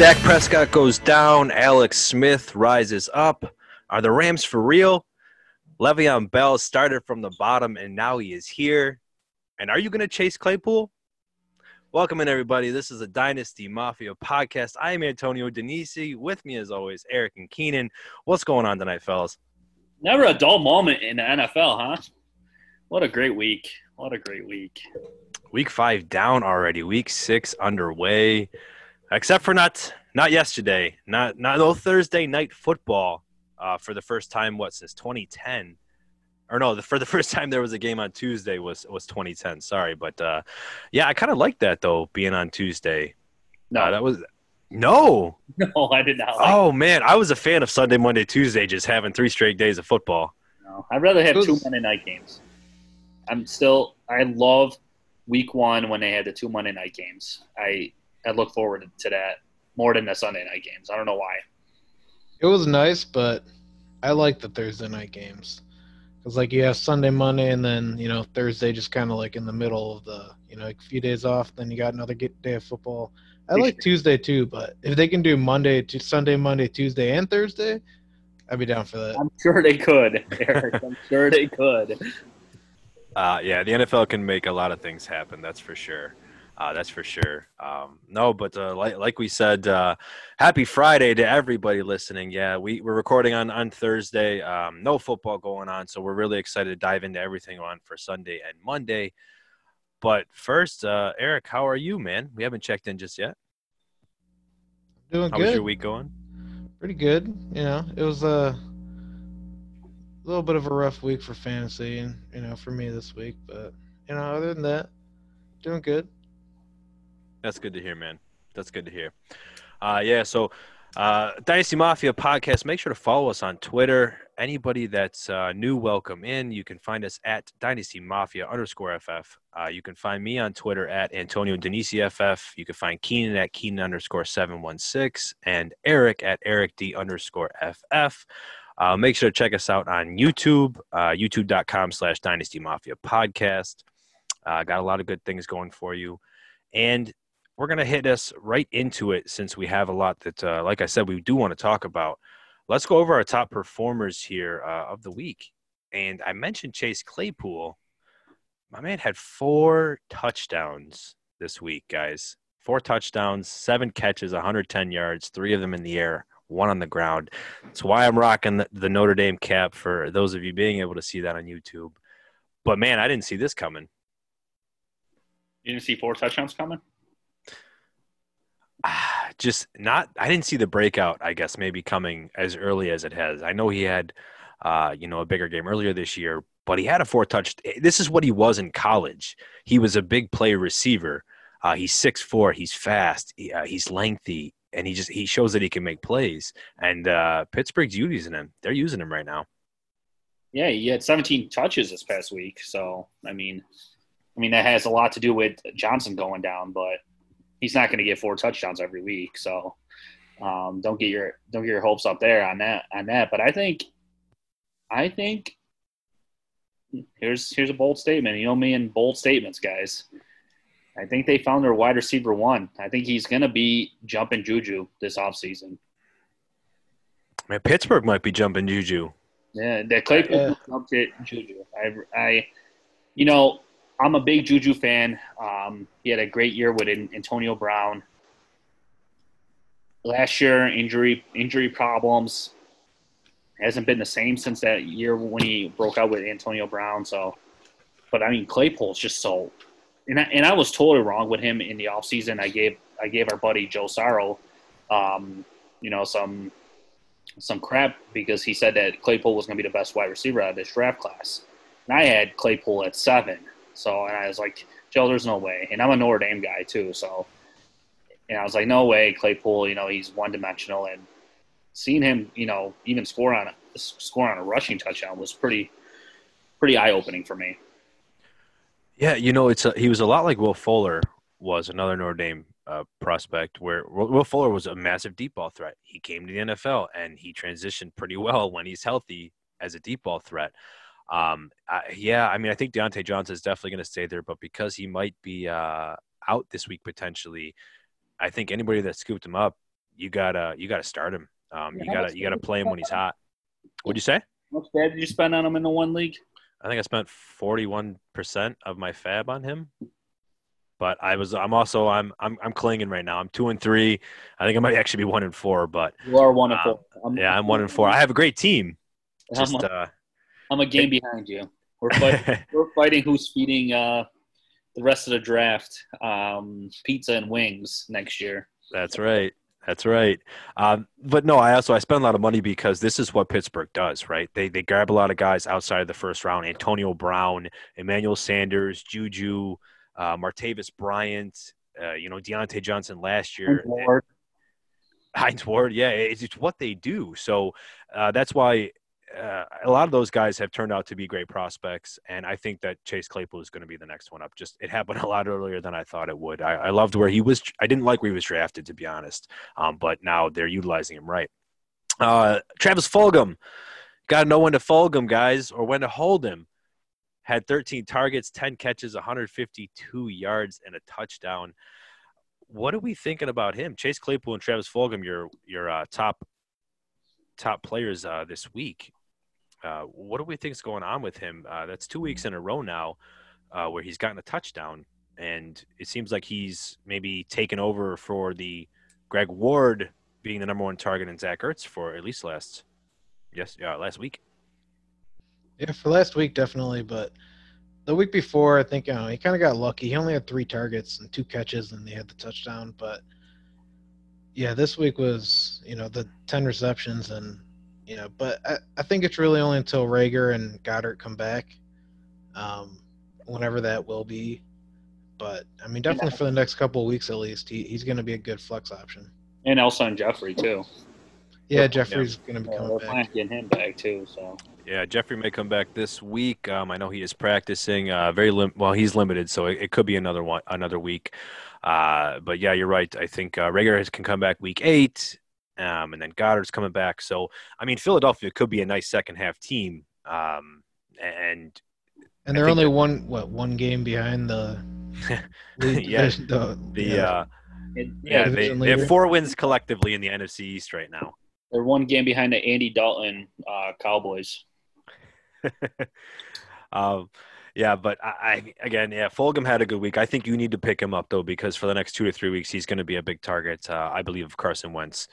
Dak Prescott goes down, Alex Smith rises up. Are the Rams for real? Le'Veon Bell started from the bottom and now he is here. And are you going to chase Claypool? Welcome in, everybody. This is a Dynasty Mafia podcast. I am Antonio Denisi. With me, as always, Eric and Keenan. What's going on tonight, fellas? Never a dull moment in the NFL, huh? What a great week. What a great week. Week five down already. Week six underway except for not not yesterday, not not no Thursday night football uh, for the first time. What since 2010? Or no, the, for the first time there was a game on Tuesday was was 2010. Sorry, but uh, yeah, I kind of like that though, being on Tuesday. No, uh, that was no. No, I did not. Like oh man, I was a fan of Sunday, Monday, Tuesday, just having three straight days of football. No, I'd rather have two Monday night games. I'm still. I love week one when they had the two Monday night games. I I look forward to that more than the Sunday night games. I don't know why. It was nice, but I like the Thursday night games because like you have Sunday, Monday, and then you know Thursday just kind of like in the middle of the you know like a few days off. Then you got another day of football. I like Tuesday too, but if they can do Monday to Sunday, Monday, Tuesday, and Thursday, I'd be down for that. I'm sure they could, Eric. I'm sure they could. Uh, yeah, the NFL can make a lot of things happen. That's for sure. Uh, that's for sure. Um, no, but uh, like, like we said, uh, happy Friday to everybody listening. Yeah, we, we're recording on, on Thursday. Um, no football going on, so we're really excited to dive into everything on for Sunday and Monday. But first, uh, Eric, how are you, man? We haven't checked in just yet. Doing how good. was your week going? Pretty good. You know, it was a little bit of a rough week for fantasy, and you know, for me this week. But you know, other than that, doing good. That's good to hear, man. That's good to hear. Uh, yeah, so uh, Dynasty Mafia podcast. Make sure to follow us on Twitter. Anybody that's uh, new, welcome in. You can find us at Dynasty Mafia underscore FF. Uh, you can find me on Twitter at Antonio Denisi FF. You can find Keenan at Keenan underscore 716 and Eric at Eric D underscore FF. Uh, make sure to check us out on YouTube, uh, youtube.com slash Dynasty Mafia podcast. Uh, got a lot of good things going for you. And we're going to hit us right into it since we have a lot that, uh, like I said, we do want to talk about. Let's go over our top performers here uh, of the week. And I mentioned Chase Claypool. My man had four touchdowns this week, guys. Four touchdowns, seven catches, 110 yards, three of them in the air, one on the ground. That's why I'm rocking the, the Notre Dame cap for those of you being able to see that on YouTube. But man, I didn't see this coming. You didn't see four touchdowns coming? just not I didn't see the breakout, I guess, maybe coming as early as it has. I know he had uh, you know, a bigger game earlier this year, but he had a four touch this is what he was in college. He was a big play receiver. Uh, he's six four, he's fast, he, uh, he's lengthy, and he just he shows that he can make plays. And uh, Pittsburgh's using him. They're using him right now. Yeah, he had 17 touches this past week. So I mean, I mean that has a lot to do with Johnson going down, but he's not going to get four touchdowns every week. So um, don't get your don't get your hopes up there on that on that. But I think I think here's here's a bold statement. You know me and bold statements, guys. I think they found their wide receiver one. I think he's going to be jumping Juju this offseason. Man, Pittsburgh might be jumping Juju. Yeah, that Claypool yeah. jumped it Juju. I, I, you know, I'm a big Juju fan. Um, he had a great year with Antonio Brown. Last year, injury injury problems hasn't been the same since that year when he broke out with Antonio Brown. So, but I mean, Claypool's just so, and I, and I was totally wrong with him in the offseason. I gave I gave our buddy Joe Sorrow, um, you know, some some crap because he said that Claypool was going to be the best wide receiver out of this draft class, and I had Claypool at seven. So, and I was like, Joe, there's no way. And I'm a Notre Dame guy too. So, and I was like, no way, Claypool. You know, he's one dimensional, and seeing him, you know, even score on a score on a rushing touchdown was pretty, pretty eye opening for me. Yeah, you know, it's a, he was a lot like Will Fuller was another Notre Dame uh, prospect, where Will Fuller was a massive deep ball threat. He came to the NFL and he transitioned pretty well when he's healthy as a deep ball threat. Um, I, yeah, I mean, I think Diontae Johnson is definitely going to stay there, but because he might be uh, out this week potentially, I think anybody that scooped him up you gotta you gotta start him. Um, Yeah, you gotta you gotta play him when he's hot. What'd you say? How much bad did you spend on him in the one league? I think I spent forty one percent of my fab on him. But I was I'm also I'm I'm I'm clinging right now. I'm two and three. I think I might actually be one and four, but You are one and Um, four. I'm, yeah, I'm one and four. I have a great team. Just uh I'm a game behind you. We're fighting, we're fighting who's feeding uh, the rest of the draft um, pizza and wings next year. That's right. That's right. Um, but no, I also I spend a lot of money because this is what Pittsburgh does, right? They they grab a lot of guys outside of the first round: Antonio Brown, Emmanuel Sanders, Juju, uh, Martavis Bryant, uh, you know Diontae Johnson last year. Hines Ward, yeah, it's, it's what they do. So uh, that's why uh, a lot of those guys have turned out to be great prospects, and I think that Chase Claypool is going to be the next one up. Just it happened a lot earlier than I thought it would. I, I loved where he was. I didn't like where he was drafted, to be honest, um, but now they're utilizing him right. Uh, Travis Fulgham, got to know when to Fulgham, guys, or when to hold him. Had 13 targets, 10 catches, 152 yards, and a touchdown what are we thinking about him? Chase Claypool and Travis Fulgham, your your uh, top top players uh, this week. Uh, what do we think is going on with him? Uh, that's two weeks in a row now uh, where he's gotten a touchdown, and it seems like he's maybe taken over for the Greg Ward being the number one target in Zach Ertz for at least last yes yeah last week. Yeah, for last week definitely, but the week before I think you know, he kind of got lucky. He only had three targets and two catches, and they had the touchdown. But yeah, this week was you know the ten receptions and you know, but I, I think it's really only until Reagor and Goedert come back, um, whenever that will be. But I mean, definitely for the next couple of weeks at least, he, he's going to be a good flex option. And Alshon Jeffery, too. Yeah, Jeffery's going to be Yeah, coming they're back. planning on getting him back, too. So Yeah, Jeffery may come back this week. Um, I know he is practicing. Uh, very lim- well. He's limited, so it, it could be another one, another week. Uh, but yeah, you're right. I think uh, Reagor can come back week eight, um, and then Goedert's coming back. So I mean, Philadelphia could be a nice second half team. Um, and And they're only one what one game behind the lead Yeah, the, the yeah. uh, yeah, yeah, they, they have four wins collectively in the NFC East right now. they're one game behind the Andy Dalton uh, Cowboys. um, yeah, but I, I again, yeah, Fulgham had a good week. I think you need to pick him up though because for the next two to three weeks, he's going to be a big target. Uh, I believe of Carson Wentz.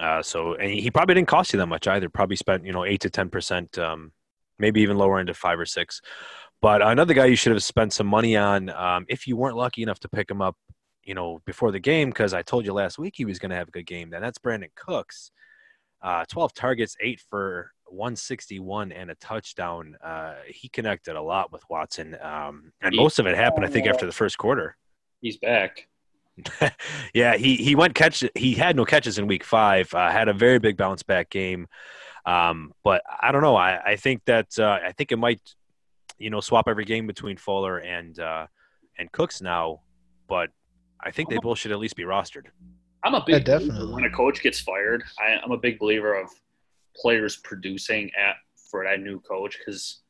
Uh, so and he probably didn't cost you that much either. Probably spent you know eight to ten percent, um, maybe even lower of five or six. But another guy you should have spent some money on um, if you weren't lucky enough to pick him up, you know, before the game because I told you last week he was going to have a good game. Then that's Brandin Cooks. Uh, 12 targets, eight for 161 and a touchdown. Uh, he connected a lot with Watson, um, and most of it happened, I think, after the first quarter. He's back. yeah, he he went catch. He had no catches in week five. Uh, had a very big bounce back game, um, but I don't know. I I think that uh, I think it might, you know, swap every game between Fuller and uh, and Cooks now, but I think they both should at least be rostered. I'm a Yeah, big definitely. when a coach gets fired. I, I'm a big believer of players producing at for that new coach because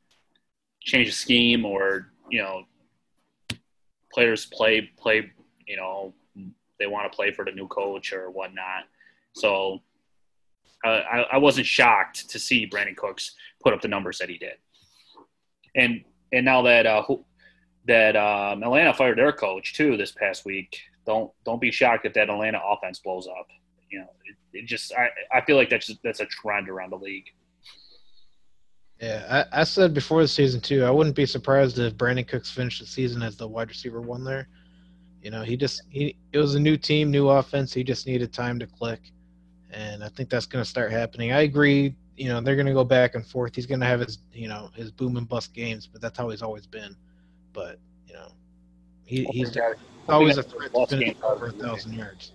change of scheme or you know players play play you know they want to play for the new coach or whatnot. So uh, I, I wasn't shocked to see Brandin Cooks put up the numbers that he did. And and now that uh, that um, Atlanta fired their coach too this past week, don't don't be shocked if that Atlanta offense blows up. You know, it, it just I, I feel like that's that's a trend around the league. Yeah, I, I said before the season too. I wouldn't be surprised if Brandin Cooks finished the season as the wide receiver one there. You know, he just he it was a new team, new offense. He just needed time to click, and I think that's going to start happening. I agree. You know, they're going to go back and forth. He's going to have his you know his boom and bust games, but that's how he's always been. But you know, he, he's always a threat to Lost finish game. over a thousand yards.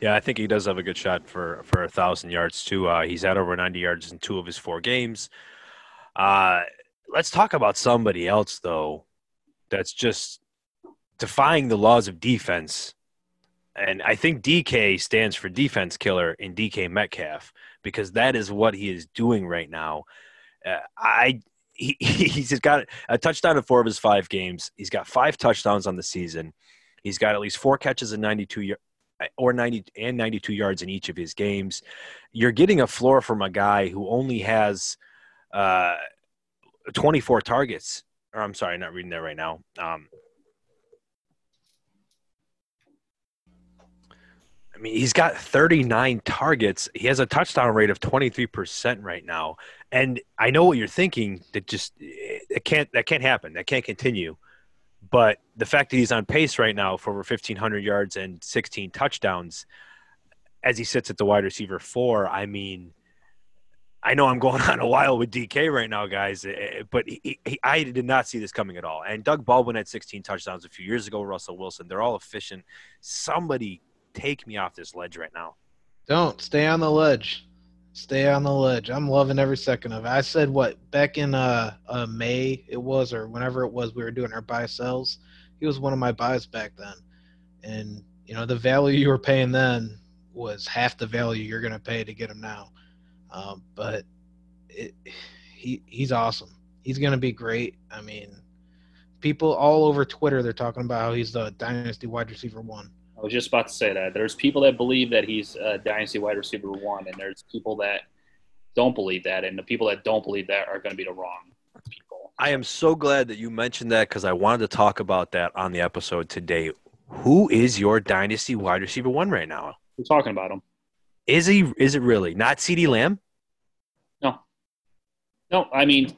Yeah, I think he does have a good shot for for a thousand yards too. Uh, he's had over ninety yards in two of his four games. Uh, let's talk about somebody else though, that's just defying the laws of defense. And I think DK stands for defense killer in DK Metcalf because that is what he is doing right now. Uh, I he, he's got a touchdown in four of his five games. He's got five touchdowns on the season. He's got at least four catches and 92 y- or 90 and 92 yards in each of his games. You're getting a floor from a guy who only has uh, 24 targets. Or I'm sorry, not reading that right now. Um, I mean, he's got 39 targets. He has a touchdown rate of 23% right now. And I know what you're thinking that just it can't that can't happen. That can't continue. But the fact that he's on pace right now for over 1500 yards and 16 touchdowns as he sits at the wide receiver 4, I mean I know I'm going on a while with DK right now, guys, eh, eh, but he, he, I did not see this coming at all. And Doug Baldwin had 16 touchdowns a few years ago. Russell Wilson, they're all efficient. Somebody take me off this ledge right now. Don't stay on the ledge. Stay on the ledge. I'm loving every second of it. I said what back in uh, uh May it was or whenever it was we were doing our buy sells. He was one of my buys back then, and you know the value you were paying then was half the value you're going to pay to get him now. Um, but it, he he's awesome. He's going to be great. I mean, people all over Twitter they're talking about how he's the dynasty wide receiver one. I was just about to say that. There's people that believe that he's a dynasty wide receiver one, and there's people that don't believe that, and the people that don't believe that are going to be the wrong people. I am so glad that you mentioned that because I wanted to talk about that on the episode today. Who is your dynasty wide receiver one right now? We're talking about him. Is he? Is it really not CeeDee Lamb? No, no. I mean,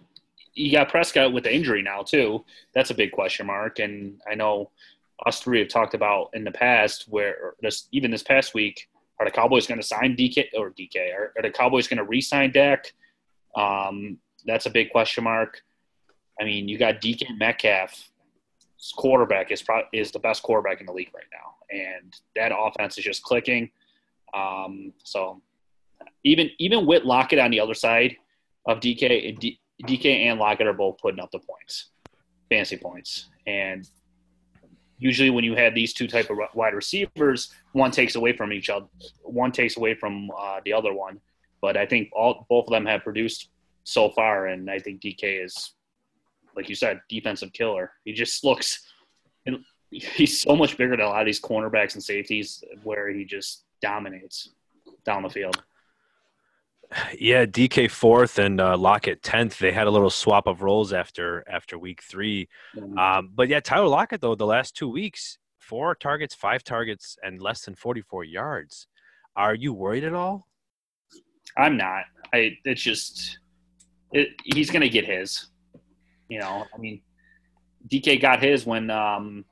you got Prescott with the injury now too. That's a big question mark, and I know us three have talked about in the past, where this, even this past week, are the Cowboys going to sign DK or DK? Are, are the Cowboys going to re-sign Dak? Um, that's a big question mark. I mean, you got DK Metcalf. Quarterback is pro- is the best quarterback in the league right now, and that offense is just clicking. Um, so even even with Lockett on the other side of DK, D, DK and Lockett are both putting up the points, fancy points, and usually when you have these two type of wide receivers, one takes away from each other, one takes away from uh, the other one. But I think all both of them have produced so far, and I think DK is, like you said, defensive killer. He just looks, he's so much bigger than a lot of these cornerbacks and safeties, where he just dominates down the field. Yeah, DK fourth and uh, Lockett tenth. They had a little swap of roles after after week 3 mm-hmm. um, but yeah, Tyler Lockett though the last two weeks, four targets, five targets, and less than forty four yards. Are you worried at all? I'm not. I it's just it, he's gonna get his. You know, I mean, DK got his when um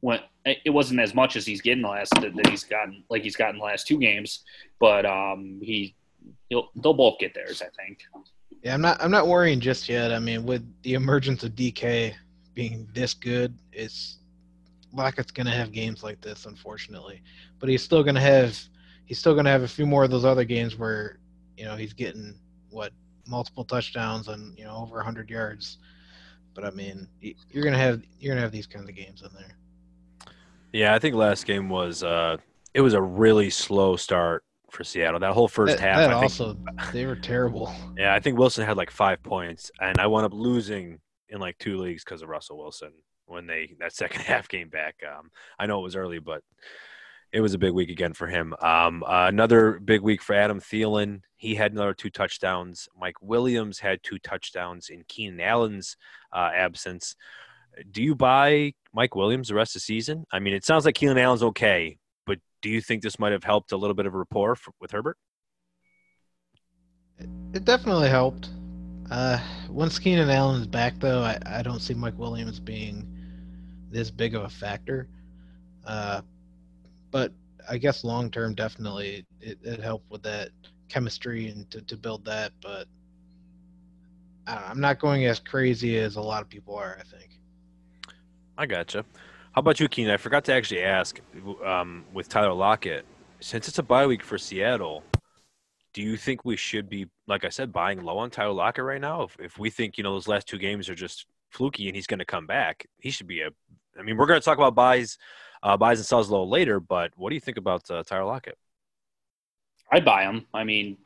when it wasn't as much as he's getting the last that he's gotten like he's gotten the last two games, but um he He'll, they'll both get theirs, I think. Yeah, I'm not. I'm not worrying just yet. I mean, with the emergence of DK being this good, it's Lockett's going to have games like this, unfortunately. But he's still going to have. He's still going to have a few more of those other games where, you know, he's getting what multiple touchdowns and you know over 100 yards. But I mean, you're gonna have you're gonna have these kinds of games in there. Yeah, I think last game was uh, it was a really slow start for Seattle. That whole first that, half, that I also they were terrible. Yeah, I think Wilson had like five points, and I wound up losing in like two leagues because of Russell Wilson when they that second half came back. Um, I know it was early, but it was a big week again for him. Um, uh, another big week for Adam Thielen. He had another two touchdowns. Mike Williams had two touchdowns in Keenan Allen's uh, absence. Do you buy Mike Williams the rest of the season? I mean, it sounds like Keenan Allen's okay, but do you think this might have helped a little bit of rapport for, with Herbert? It definitely helped. Uh, once Keenan Allen is back, though, I, I don't see Mike Williams being this big of a factor. Uh, but I guess long term, definitely it, it helped with that chemistry and to, to build that. But I'm not going as crazy as a lot of people are, I think. I gotcha. How about you, Keenan? I forgot to actually ask um, with Tyler Lockett. Since it's a bye week for Seattle, do you think we should be, like I said, buying low on Tyler Lockett right now? If, if we think you know those last two games are just fluky and he's going to come back, he should be a. I mean, we're going to talk about buys, uh, buys and sells a little later, but what do you think about uh, Tyler Lockett? I'd buy him. I mean,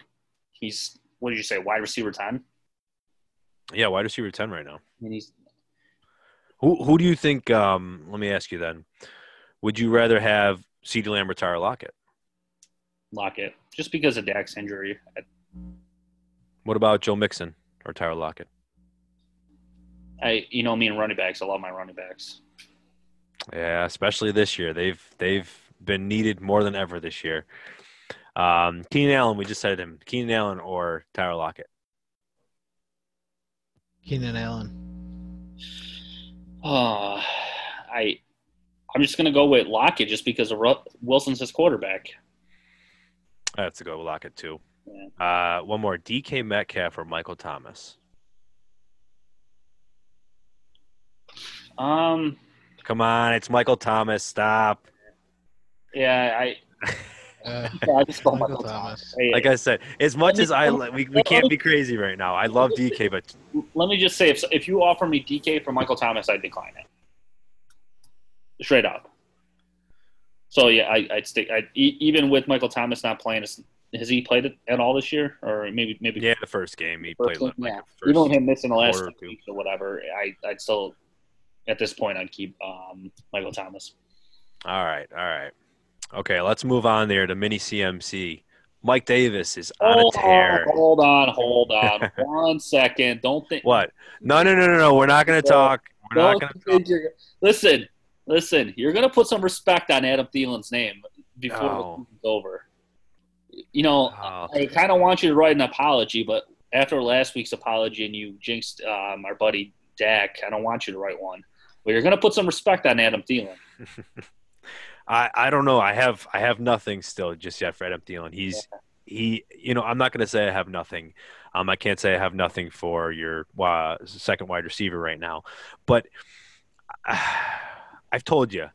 he's what did you say, wide receiver ten? Yeah, wide receiver ten right now. I mean, he's who who do you think? Um, let me ask you then. Would you rather have CeeDee Lamb or Tyler Lockett? Lockett, just because of Dak's injury. What about Joe Mixon or Tyler Lockett? I, you know, me and running backs. I love my running backs. Yeah, especially this year. They've they've been needed more than ever this year. Um, Keenan Allen, we just said him. Keenan Allen or Tyler Lockett. Keenan Allen. Uh, I, I'm just gonna go with Lockett just because of Ru- Wilson's his quarterback. I have to go with Lockett too. Yeah. Uh, one more: DK Metcalf or Michael Thomas. Um, Come on, it's Michael Thomas. Stop. yeah, I, Uh, yeah, I just go Michael Michael Thomas. Thomas. Like I said, as much me- as I we, we can't be crazy right now. I love DK, but let me just say, if if you offer me DK for Michael Thomas, I'd decline it. Straight up. So yeah, I, I'd stick. I even with Michael Thomas not playing, has has he played it at all this year, or maybe maybe yeah, the first game he first played game? like yeah. the first even with him missing the last quarter or two two. weeks or whatever, I I'd still at this point I'd keep um, Michael Thomas. All right, all right. Okay, let's move on there to mini CMC. Mike Davis is on Hold a tear. on, hold on, hold on, one second. Don't think. What? No, no, no, no, no. We're not going to talk. We're not going to listen, listen. You're gonna put some respect on Adam Thielen's name before No. the season's over. You know, Oh. I kind of want you to write an apology, but after last week's apology and you jinxed um, our buddy Dak, I don't want you to write one. But you're gonna put some respect on Adam Thielen. I, I don't know. I have I have nothing still just yet for Adam Thielen. He's he. You know, I'm not going to say I have nothing. Um, I can't say I have nothing for your uh, second wide receiver right now, but uh, I've told you,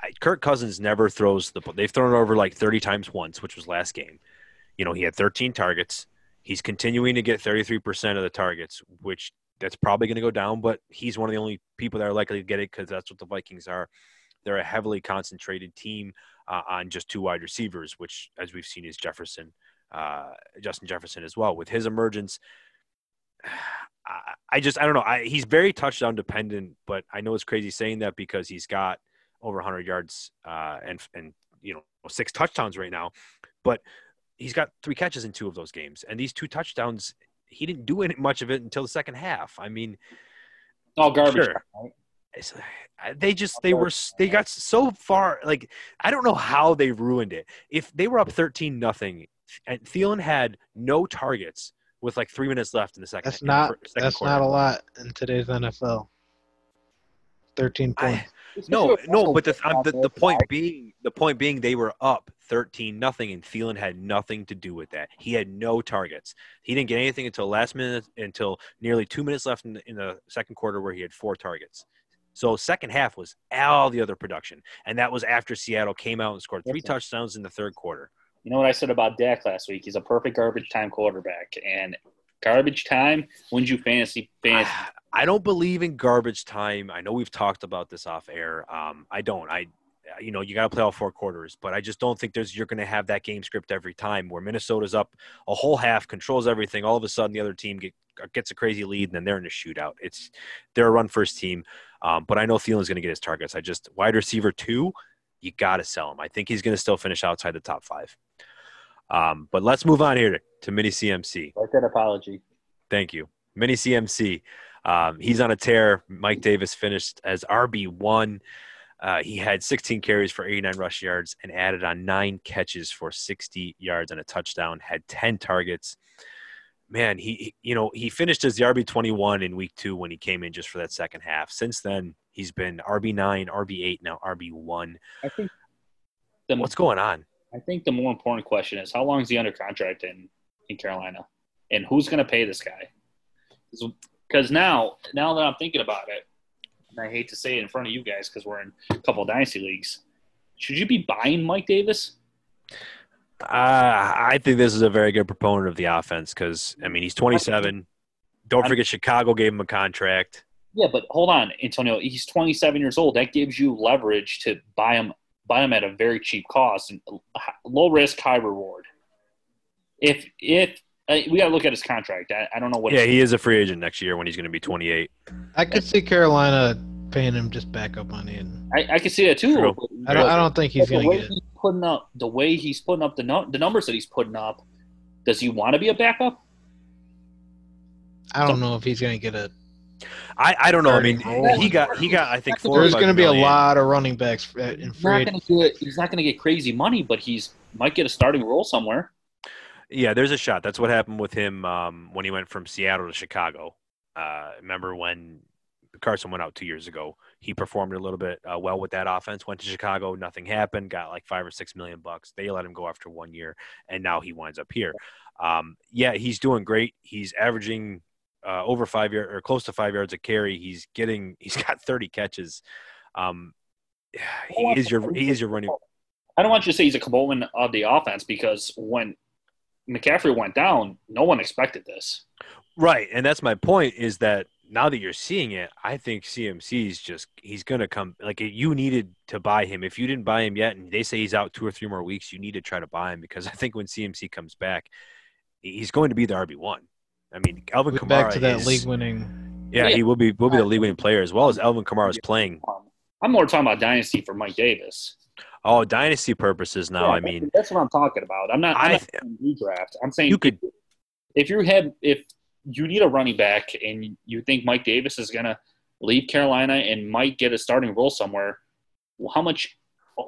I, Kirk Cousins never throws the. They've thrown it over like 30 times once, which was last game. You know, he had 13 targets. He's continuing to get 33% of the targets, which that's probably going to go down. But he's one of the only people that are likely to get it because that's what the Vikings are. They're a heavily concentrated team uh, on just two wide receivers, which, as we've seen, is Jefferson, uh, Justin Jefferson as well. With his emergence, I, I just I don't know. I, he's very touchdown dependent, but I know it's crazy saying that because he's got over 100 yards uh, and and you know six touchdowns right now, but he's got three catches in two of those games, and these two touchdowns he didn't do any, much of it until the second half. I mean, All garbage. Sure. right? It's, they just they were they got so far like I don't know how they ruined it. If they were up thirteen nothing, and Thielen had no targets with like three minutes left in the second. that's not second that's quarter. not a lot in today's NFL. Thirteen points. I, no, no, but the, um, the the point being the point being they were up thirteen nothing, and Thielen had nothing to do with that. He had no targets. He didn't get anything until last minute, until nearly two minutes left in the, in the second quarter, where he had four targets. So second half was all the other production, and that was after Seattle came out and scored three touchdowns in the third quarter. You know what I said about Dak last week? He's a perfect garbage time quarterback, and garbage time wins you fantasy fantasy. I don't believe in garbage time. I know we've talked about this off air. Um, I don't. I, you know, you got to play all four quarters, but I just don't think there's you're going to have that game script every time where Minnesota's up a whole half, controls everything. All of a sudden, the other team get, gets a crazy lead, and then they're in a shootout. It's they're a run first team, um, but I know Thielen's going to get his targets. I just wide receiver two, you got to sell him. I think he's going to still finish outside the top five. Um, but let's move on here to, to mini CMC. Write that apology. Thank you. Mini CMC. Um, he's on a tear. Mike Davis finished as RB1. Uh, he had 16 carries for 89 rush yards and added on nine catches for 60 yards and a touchdown, had 10 targets. Man, he, you know, he finished as the RB21 in week two when he came in just for that second half. Since then, he's been RB9, RB8, now RB1. I think the What's going on? I think the more important question is how long is he under contract in in Carolina, and who's going to pay this guy? Because now, now that I'm thinking about it, and I hate to say it in front of you guys because we're in a couple of dynasty leagues, should you be buying Mike Davis? Uh, I think this is a very good proponent of the offense because, I mean, he's 27. Don't forget, Chicago gave him a contract. Yeah, but hold on, Antonio. He's 27 years old. That gives you leverage to buy him, buy him at a very cheap cost and low risk, high reward. If if uh, we got to look at his contract, I, I don't know what. Yeah, he is a free agent next year when he's going to be 28. I could see Carolina paying him just backup money, and I, I can see that too. True. I don't, I don't think he's gonna get. he's putting up the way he's putting up the no, the numbers that he's putting up. Does he want to be a backup? I don't know if he's gonna get a. I, I don't know. I mean, he got he got I think four. or There's five gonna be a lot of running backs uh, in He's free. not going to get. He's not going to get crazy money, but he's might get a starting role somewhere. Yeah, there's a shot. That's what happened with him um, when he went from Seattle to Chicago. Uh, remember when Carson went out two years ago? He performed a little bit uh, well with that offense. Went to Chicago, nothing happened. Got like five or six million bucks. They let him go after one year, and now he winds up here. Um, yeah, he's doing great. He's averaging uh, over five yard or close to five yards a carry. He's getting. He's got 30 catches. Um, he is your he is your running. I don't want you to say he's a component of the offense because when McCaffrey went down, no one expected this. Right, and that's my point. Is that now that you're seeing it, I think CMC is just he's going to come. Like you needed to buy him. If you didn't buy him yet, and they say he's out two or three more weeks, you need to try to buy him because I think when CMC comes back, he's going to be the RB one. I mean, Alvin We're Kamara back to that is- league winning. Yeah, Yeah. he will be will be the league winning player as well as Alvin Kamara is playing. I'm more talking about dynasty for Mike Davis. Oh, dynasty purposes now. Yeah, I mean, that's what I'm talking about. I'm not. I'm I not saying redraft. I'm saying You could- if you have if you need a running back and you think Mike Davis is gonna leave Carolina and might get a starting role somewhere, well, how much?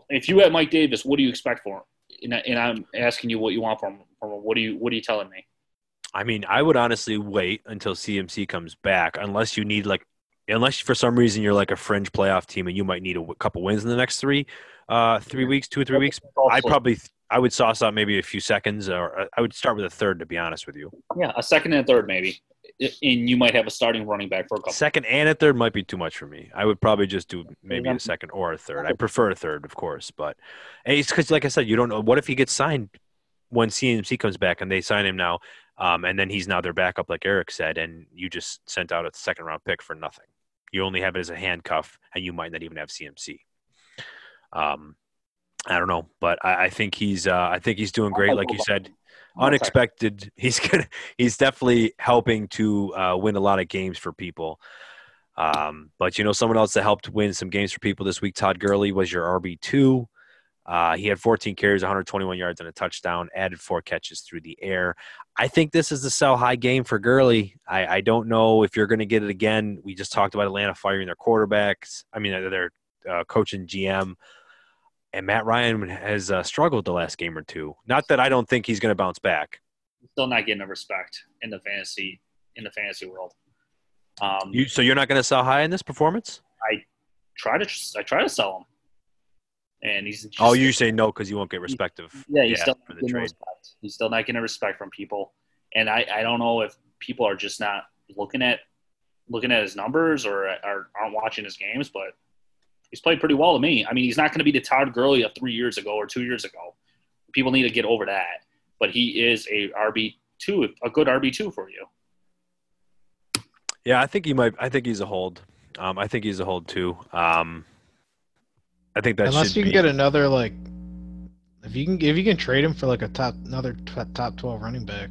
If you had Mike Davis, what do you expect for him? And, and I'm asking you what you want from him. What do you What are you telling me? I mean, I would honestly wait until CMC comes back, unless you need like, unless for some reason you're like a fringe playoff team and you might need a couple wins in the next three, uh, three weeks, two or three weeks. I probably, I would sauce out maybe a few seconds, or uh, I would start with a third to be honest with you. yeah, a second and a third maybe, and you might have a starting running back for a couple. Second and a third might be too much for me. I would probably just do maybe a second or a third. I prefer a third, of course, but it's because, like I said, you don't know what if he gets signed when CMC comes back and they sign him now, um, and then he's now their backup, like Eric said, and you just sent out a second round pick for nothing. You only have it as a handcuff, and you might not even have CMC. Um, I don't know, but I, I think he's uh, I think he's doing great, like you said unexpected. He's gonna. He's definitely helping to uh, win a lot of games for people. Um, but you know, someone else that helped win some games for people this week, Todd Gurley, was your RB two. Uh, he had 14 carries, 121 yards, and a touchdown. Added four catches through the air. I think this is the sell high game for Gurley. I, I don't know if you're going to get it again. We just talked about Atlanta firing their quarterbacks. I mean, their uh, coach and GM. And Matt Ryan has uh, struggled the last game or two. Not that I don't think he's going to bounce back. Still not getting the respect in the fantasy in the fantasy world. Um, You, so you're not going to sell high in this performance? I try to I try to sell him, and he's just, oh, you say no because you won't get respect of yeah he's still for not the getting trade. respect. He's still not getting respect from people, and I I don't know if people are just not looking at looking at his numbers or, or aren't watching his games, but he's played pretty well to me. I mean, he's not going to be the Todd Gurley of three years ago or two years ago. People need to get over that, but he is a RB two, a good RB two for you. Yeah, I think he might. I think he's a hold. Um, I think he's a hold too. Um, I think that Unless should you can be. get another like, if you can if you can trade him for like a top another t- top twelve running back.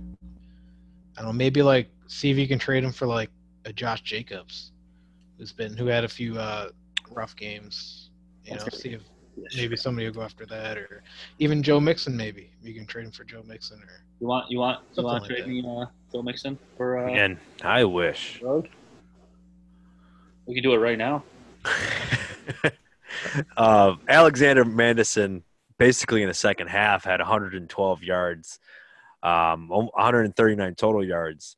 I don't know. Maybe like see if you can trade him for like a Josh Jacobs, who's been who had a few uh, rough games. You know, see if maybe somebody will go after that, or even Joe Mixon. Maybe you can trade him for Joe Mixon, or You want you want you Something want like to trade that. me uh, Joe Mixon for uh, Again, I wish. Road? We can do it right now. uh, Alexander Mattison, basically in the second half, had 112 yards, um, 139 total yards.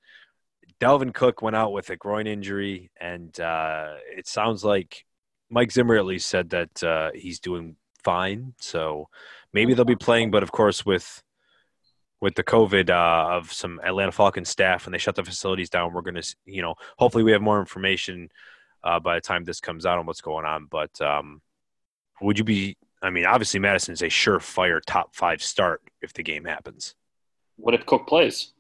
Dalvin Cook went out with a groin injury, and uh, it sounds like Mike Zimmer at least said that uh, he's doing fine. So maybe they'll be playing, but of course with with the COVID uh, of some Atlanta Falcons staff and they shut the facilities down, we're going to, you know, hopefully we have more information uh, by the time this comes out on what's going on. But um, would you be? I mean, obviously Mattison's a surefire top five start if the game happens. What if Cook plays?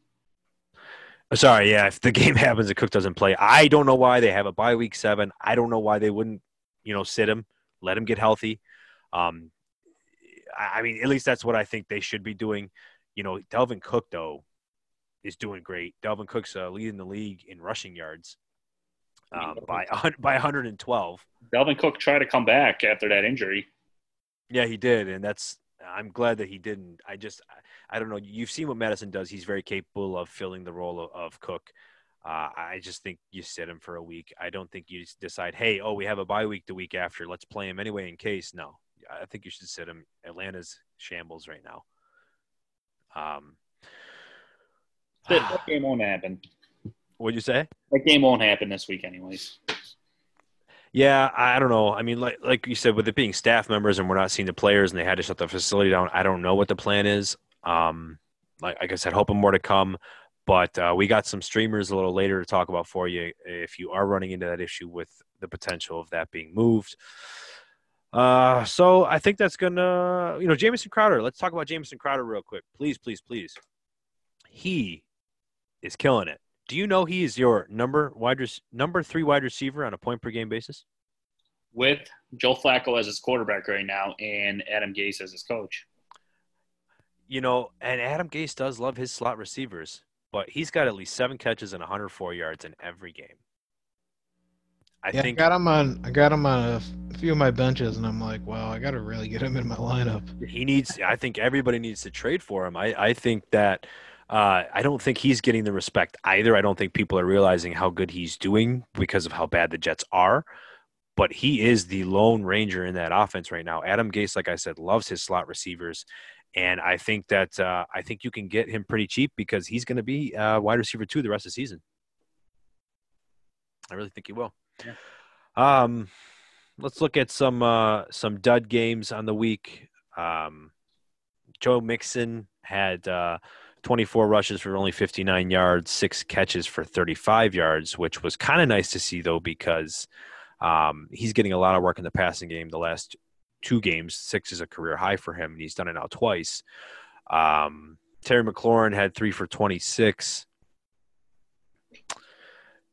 Uh, Sorry, yeah, if the game happens and Cook doesn't play, I don't know why they have a bye week seven. I don't know why they wouldn't, you know, sit him, let him get healthy. Um, I mean, at least that's what I think they should be doing. You know, Dalvin Cook though is doing great. Dalvin Cook's uh, leading the league in rushing yards um, by by 112. Dalvin Cook tried to come back after that injury. Yeah, he did, and that's. I'm glad that he didn't. I just, I, I don't know. You've seen what Mattison does. He's very capable of filling the role of, of Cook. Uh, I just think you sit him for a week. I don't think you decide, hey, oh, we have a bye week the week after. Let's play him anyway in case. No, I think you should sit him. Atlanta's shambles right now. Um, that, that game won't happen. What'd you say? That game won't happen this week, anyways. Yeah, I don't know. I mean, like like you said, with it being staff members and we're not seeing the players, and they had to shut the facility down. I don't know what the plan is. Um, like, like I said, hoping more to come. But uh, we got some streamers a little later to talk about for you if you are running into that issue with the potential of that being moved. Uh, so I think that's gonna, you know, Jamison Crowder. Let's talk about Jamison Crowder real quick, please, please, please. He is killing it. Do you know he is your number wide res- number three wide receiver on a point per game basis? With Joe Flacco as his quarterback right now and Adam Gase as his coach. You know, and Adam Gase does love his slot receivers, but he's got at least seven catches and 104 yards in every game. I yeah, think I got him on. I got him on a few of my benches, and I'm like, wow, I got to really get him in my lineup. He needs. I think everybody needs to trade for him. I I think that uh, I don't think he's getting the respect either. I don't think people are realizing how good he's doing because of how bad the Jets are. But he is the lone ranger in that offense right now. Adam Gase, like I said, loves his slot receivers, and I think that uh, I think you can get him pretty cheap because he's going to be uh, wide receiver two the rest of the season. I really think he will. Yeah. Um, let's look at some uh, some dud games on the week. Um, Joe Mixon had uh, 24 rushes for only 59 yards, six catches for 35 yards, which was kind of nice to see though because um, he's getting a lot of work in the passing game the last two games. Six is a career high for him, and he's done it now twice. Um, Terry McLaurin had three for 26.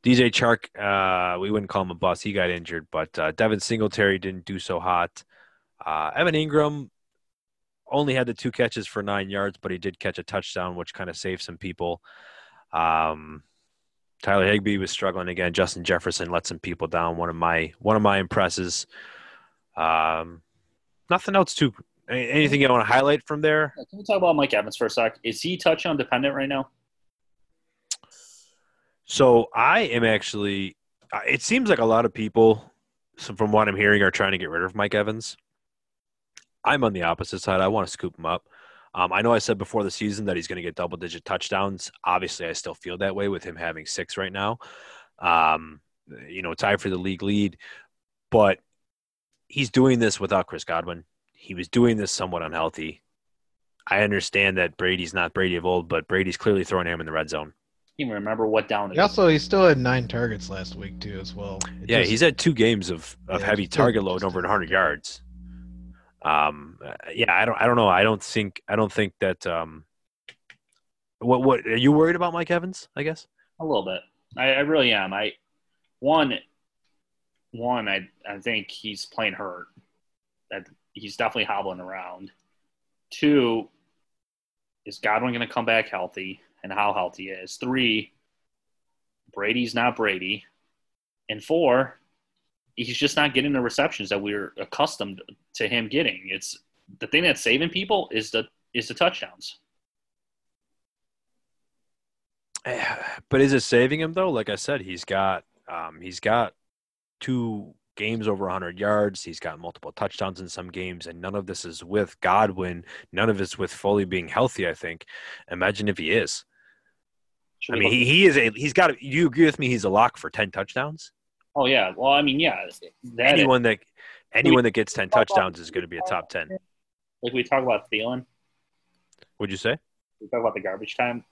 DJ Chark, uh, we wouldn't call him a bust. He got injured, but uh, Devin Singletary didn't do so hot. Uh, Evan Engram only had the two catches for nine yards, but he did catch a touchdown, which kind of saved some people. Um, Tyler Higbee was struggling again. Justin Jefferson let some people down. One of my one of my impresses. Um, nothing else too. Anything you want to highlight from there? Can we talk about Mike Evans for a sec? Is he touchdown dependent right now? So I am actually. It seems like a lot of people, from what I'm hearing, are trying to get rid of Mike Evans. I'm on the opposite side. I want to scoop him up. Um, I know I said before the season that he's going to get double digit touchdowns. Obviously, I still feel that way with him having six right now. Um, you know, tied for the league lead, but he's doing this without Chris Godwin. He was doing this somewhat unhealthy. I understand that Brady's not Brady of old, but Brady's clearly throwing him in the red zone. Even remember what down. He also he still had nine targets last week too, as well. It yeah, just, he's had two games of, of yeah, heavy target load over 100 yards. Um, yeah, I don't, I don't know. I don't think, I don't think that. Um, what, what are you worried about, Mike Evans? I guess a little bit. I, I really am. I one, one. I, I think he's playing hurt. That he's definitely hobbling around. Two, is Godwin going to come back healthy, and how healthy is? Three, Brady's not Brady, and four, he's just not getting the receptions that we're accustomed to him getting. It's the thing that's saving people is the is the touchdowns. But is it saving him though? Like I said, he's got um, he's got two games over 100 yards. He's got multiple touchdowns in some games, and none of this is with Godwin. None of it's with Foley being healthy. I think. Imagine if he is. I mean, he, he is a he's got. Do you agree with me? He's a lock for 10 touchdowns. Oh yeah. Well, I mean, yeah. That anyone that anyone that gets ten touchdowns is going to be a top ten. Like we talk about Thielen. What'd you say? We talk about the garbage time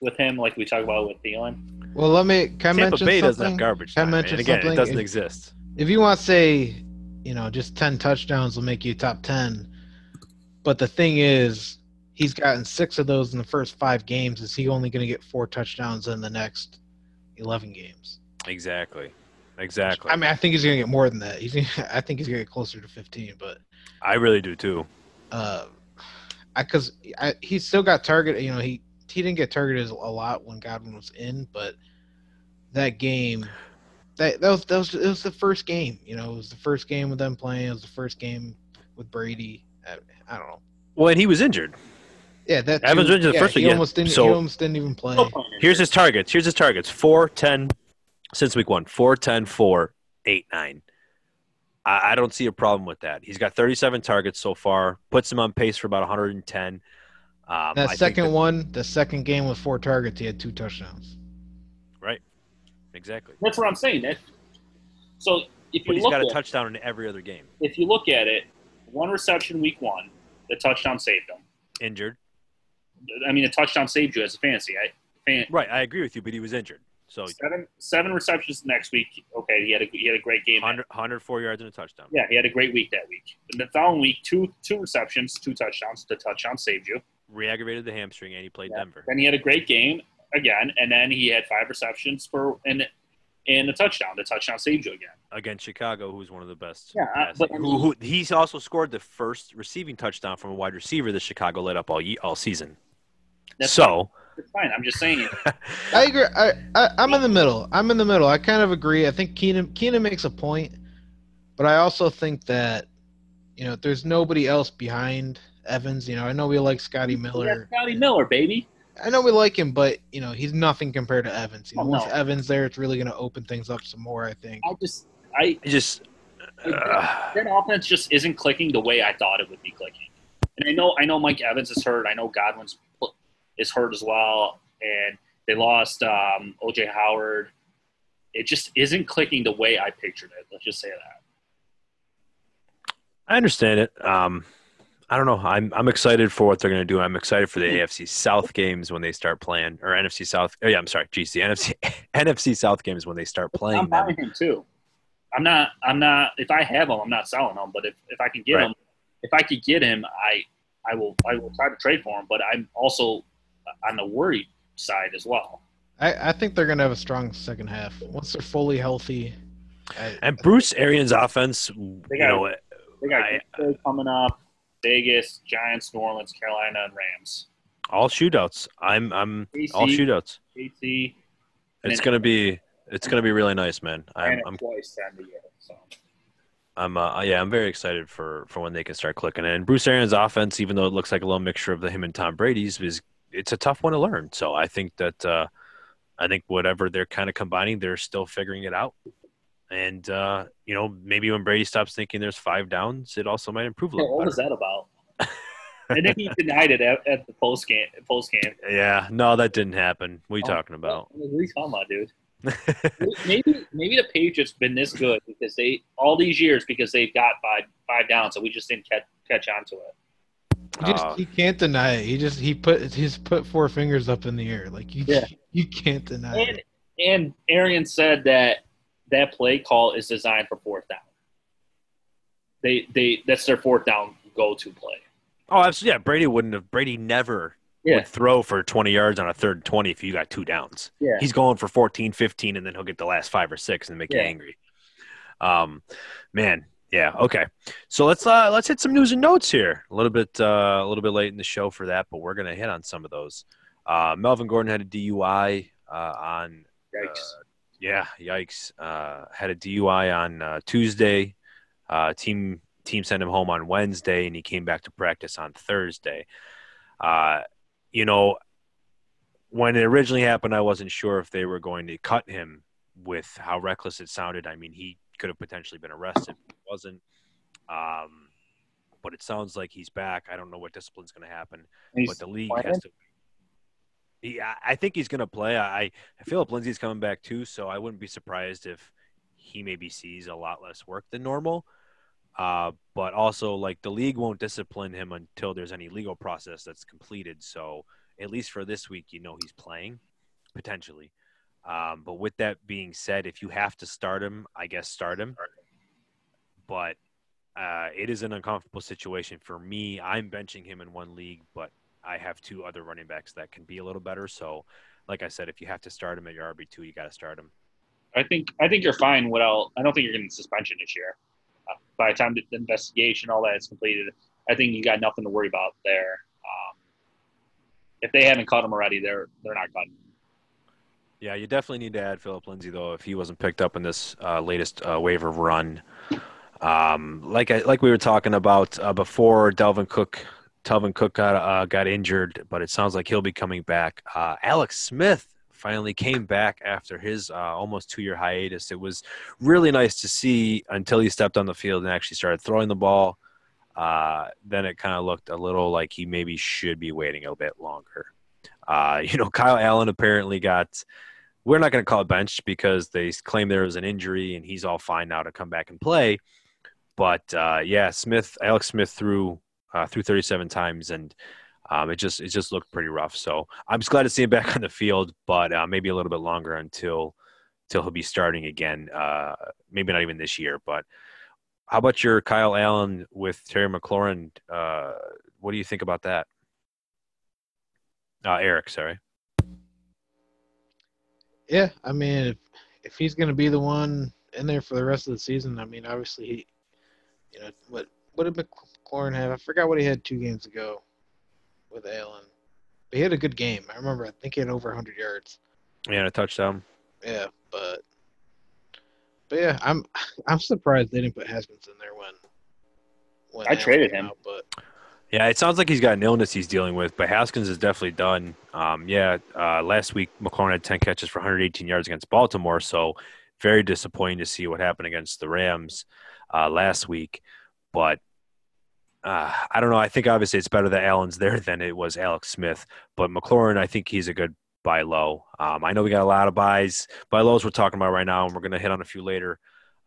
with him, like we talk about with Thielen. Well, let me. Can I Tampa mention Bay something? doesn't have garbage time. Can I mention and again, something? it doesn't if, exist. If you want to say, you know, just ten touchdowns will make you top ten, but the thing is, he's gotten six of those in the first five games. Is he only going to get four touchdowns in the next eleven games? Exactly. Exactly. I mean, I think he's gonna get more than that. He's, I think he's gonna get closer to 15. But I really do too. Uh, I because I, he still got target. You know, he he didn't get targeted a lot when Godwin was in, but that game, that that was that was it was the first game. You know, it was the first game with them playing. It was the first game with Brady. I, I don't know. Well, and he was injured. Yeah, that Evans too- went to the yeah, first he week, yeah. almost didn't. So- he almost didn't even play. Here's his targets. Here's his targets: 4, 10 since week one, 4, 10, 4, 8, 9. I, I don't see a problem with that. He's got 37 targets so far, puts him on pace for about 110. Um, That think second that- one, the second game with four targets, he had two touchdowns. Right. Exactly. That's what I'm saying. That, so if But you he's look got a at touchdown in every other game. if you look at it, one reception week one, the touchdown saved him. Injured. I mean, the touchdown saved you as a fantasy. I, fan, Right. I agree with you, but he was injured. So seven seven receptions next week. Okay, he had a he had a great game. 100, 104 yards and a touchdown. Yeah, he had a great week that week. And the following week, two two receptions, two touchdowns. The touchdown saved you. Re-aggravated the hamstring, and he played Yeah. Denver. Then he had a great game again, and then he had five receptions for and and the touchdown. The touchdown saved you again. against Chicago, who's one of the best. Yeah, uh, but who, who he's also scored the first receiving touchdown from a wide receiver that Chicago led up all ye- all season. That's so It's fine. I'm just saying. I agree. I, I I'm in the middle. I'm in the middle. I kind of agree. I think Keenan Keenan makes a point, but I also think that you know there's nobody else behind Evans. You know, I know we like Scotty Miller. Yeah, Scotty Miller, baby. I know we like him, but you know he's nothing compared to Evans. You know, Oh, once no. Evans there, it's really going to open things up some more. I think. I just I he just uh, that offense just isn't clicking the way I thought it would be clicking. And I know I know Mike Evans is hurt. I know Godwin's is hurt as well, and they lost um, OJ Howard. It just isn't clicking the way I pictured it. Let's just say that. I understand it. Um, I don't know. I'm I'm excited for what they're going to do. I'm excited for the mm-hmm. AFC South games when they start playing, or NFC South. Oh yeah, I'm sorry. Geez, the NFC NFC South games when they start playing I'm them. buying him too. I'm not. I'm not. If I have them, I'm not selling them. But if, if I can get Right. him, if I could get him, I I will I will try to trade for him. But I'm also on the worried side as well. I, I think they're going to have a strong second half once they're fully healthy. I, And Bruce Arians' offense, you They got- know, They got I- Green coming up, Vegas, Giants, New Orleans, Carolina, and Rams. all shootouts. I'm I'm all shootouts. KC, It's gonna be it's gonna be really nice, man. I'm I'm twice to end year. So I'm uh, yeah, I'm very excited for for when they can start clicking. And Bruce Arians' offense, even though it looks like a little mixture of the him and Tom Brady's, is it's a tough one to learn. So I think that uh, I think whatever they're kind of combining, they're still figuring it out. And uh, you know, maybe when Brady stops thinking there's five downs, it also might improve a little what was that about? and then he denied it at, at the post game. Post game. Yeah, no, that didn't happen. What are you talking about? What are you talking about, dude? maybe maybe the Patriots been this good because they all these years because they've got five five down, so we just didn't catch catch on to it. he just Uh, he can't deny it. He just he put he's put four fingers up in the air. Like you Yeah. you can't deny And it. and Arian said that that play call is designed for fourth down. They they that's their fourth down go to play. oh, absolutely. Yeah, Brady wouldn't have. Brady never Yeah. would throw for 20 yards on a third and 20 if you got two downs. Yeah. He's going for 14, 15, and then he'll get the last five or six and make you angry. Um, man, yeah, okay. So let's uh, let's hit some news and notes here. A little bit uh, a little bit late in the show for that, but we're gonna hit on some of those. Uh, Melvin Gordon had a DUI uh, on Yikes. Yeah, yikes. Uh, had a DUI on uh, Tuesday. Uh, team team sent him home on Wednesday, and he came back to practice on Thursday. Uh, you know, when it originally happened, I wasn't sure if they were going to cut him with how reckless it sounded. I mean, he could have potentially been arrested. He wasn't. Um, but it sounds like he's back. I don't know what discipline's going to happen He's but the league playing? has to. Yeah, I think he's going to play. I, I Philip Lindsay's coming back too, so I wouldn't be surprised if he maybe sees a lot less work than normal. Uh, but also, like the league won't discipline him until there's any legal process that's completed. So at least for this week, you know he's playing potentially. Um, but with that being said, if you have to start him, I guess start him. But uh, it is an uncomfortable situation for me. I'm benching him in one league, but I have two other running backs that can be a little better. So, like I said, if you have to start him at your RB two, you got to start him. I think I think you're fine without. I'll, I don't think you're getting suspension this year. Uh, by the time the investigation, all that is completed, I think you got nothing to worry about there. Um, if they haven't cut him already, they're they're not cutting. Yeah, you definitely need to add Philip Lindsay though if he wasn't picked up in this uh, latest uh, waiver run. Um, like I, like we were talking about uh, before, Dalvin Cook, Dalvin Cook got uh, got injured, but it sounds like he'll be coming back. Uh, Alex Smith finally came back after his uh, almost two year hiatus. It was really nice to see until he stepped on the field and actually started throwing the ball. then it kind of looked a little like he maybe should be waiting a bit longer. you know, Kyle Allen apparently got we're not going to call it benched because they claim there was an injury and he's all fine now to come back and play. But uh, yeah, Smith, Alex Smith threw uh, threw 37 times and um, it just it just looked pretty rough. So I'm just glad to see him back on the field, but uh, maybe a little bit longer until until he'll be starting again. Uh, maybe not even this year. But how about your Kyle Allen with Terry McLaurin? Uh, what do you think about that? Uh, Eric, sorry. Yeah, I mean, if if he's going to be the one in there for the rest of the season, I mean, obviously he, you know, what what did McLaurin have? I forgot what he had two games ago with Allen. But he had a good game. I remember. I think he had over 100 yards. Yeah, a touchdown. Yeah, but but yeah, I'm I'm surprised they didn't put Haskins in there when when I traded him. Out, but yeah, it sounds like he's got an illness he's dealing with, but Haskins is definitely done. Um, yeah, uh, last week McLaurin had 10 catches for 118 yards against Baltimore, so very disappointing to see what happened against the Rams uh, last week. But uh, I don't know. I think obviously it's better that Allen's there than it was Alex Smith. But McLaurin, I think he's a good buy low. Um, I know we got a lot of buys, buy lows we're talking about right now, and we're going to hit on a few later.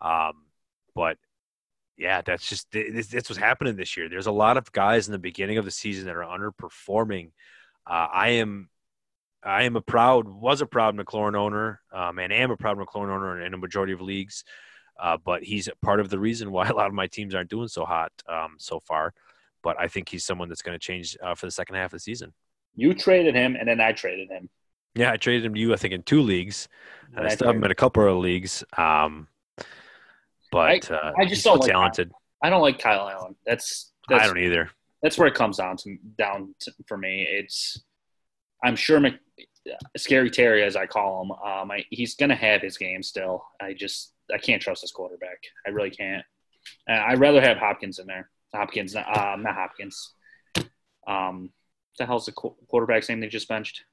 Um, but yeah, that's just this, this was happening this year. There's a lot of guys in the beginning of the season that are underperforming. Uh, I am, I am a proud, was a proud McLaurin owner, um, and am a proud McLaurin owner in a majority of leagues. Uh, but he's part of the reason why a lot of my teams aren't doing so hot um, so far. But I think he's someone that's going to change uh, for the second half of the season. You traded him, and then I traded him. Yeah, I traded him to you. I think in two leagues, and, and I, I still have him in a couple of leagues. Um, but I, uh, I just don't like talented. Kyle. I don't like Kyle Allen. That's, that's I don't either. That's where it comes down to down to, for me. It's I'm sure Mc, scary Terry, as I call him. Um, I, he's gonna have his game still. I just I can't trust his quarterback. I really can't. Uh, I'd rather have Hopkins in there. Hopkins, um, not Hopkins. Um, the hell's the quarterback's name they just benched?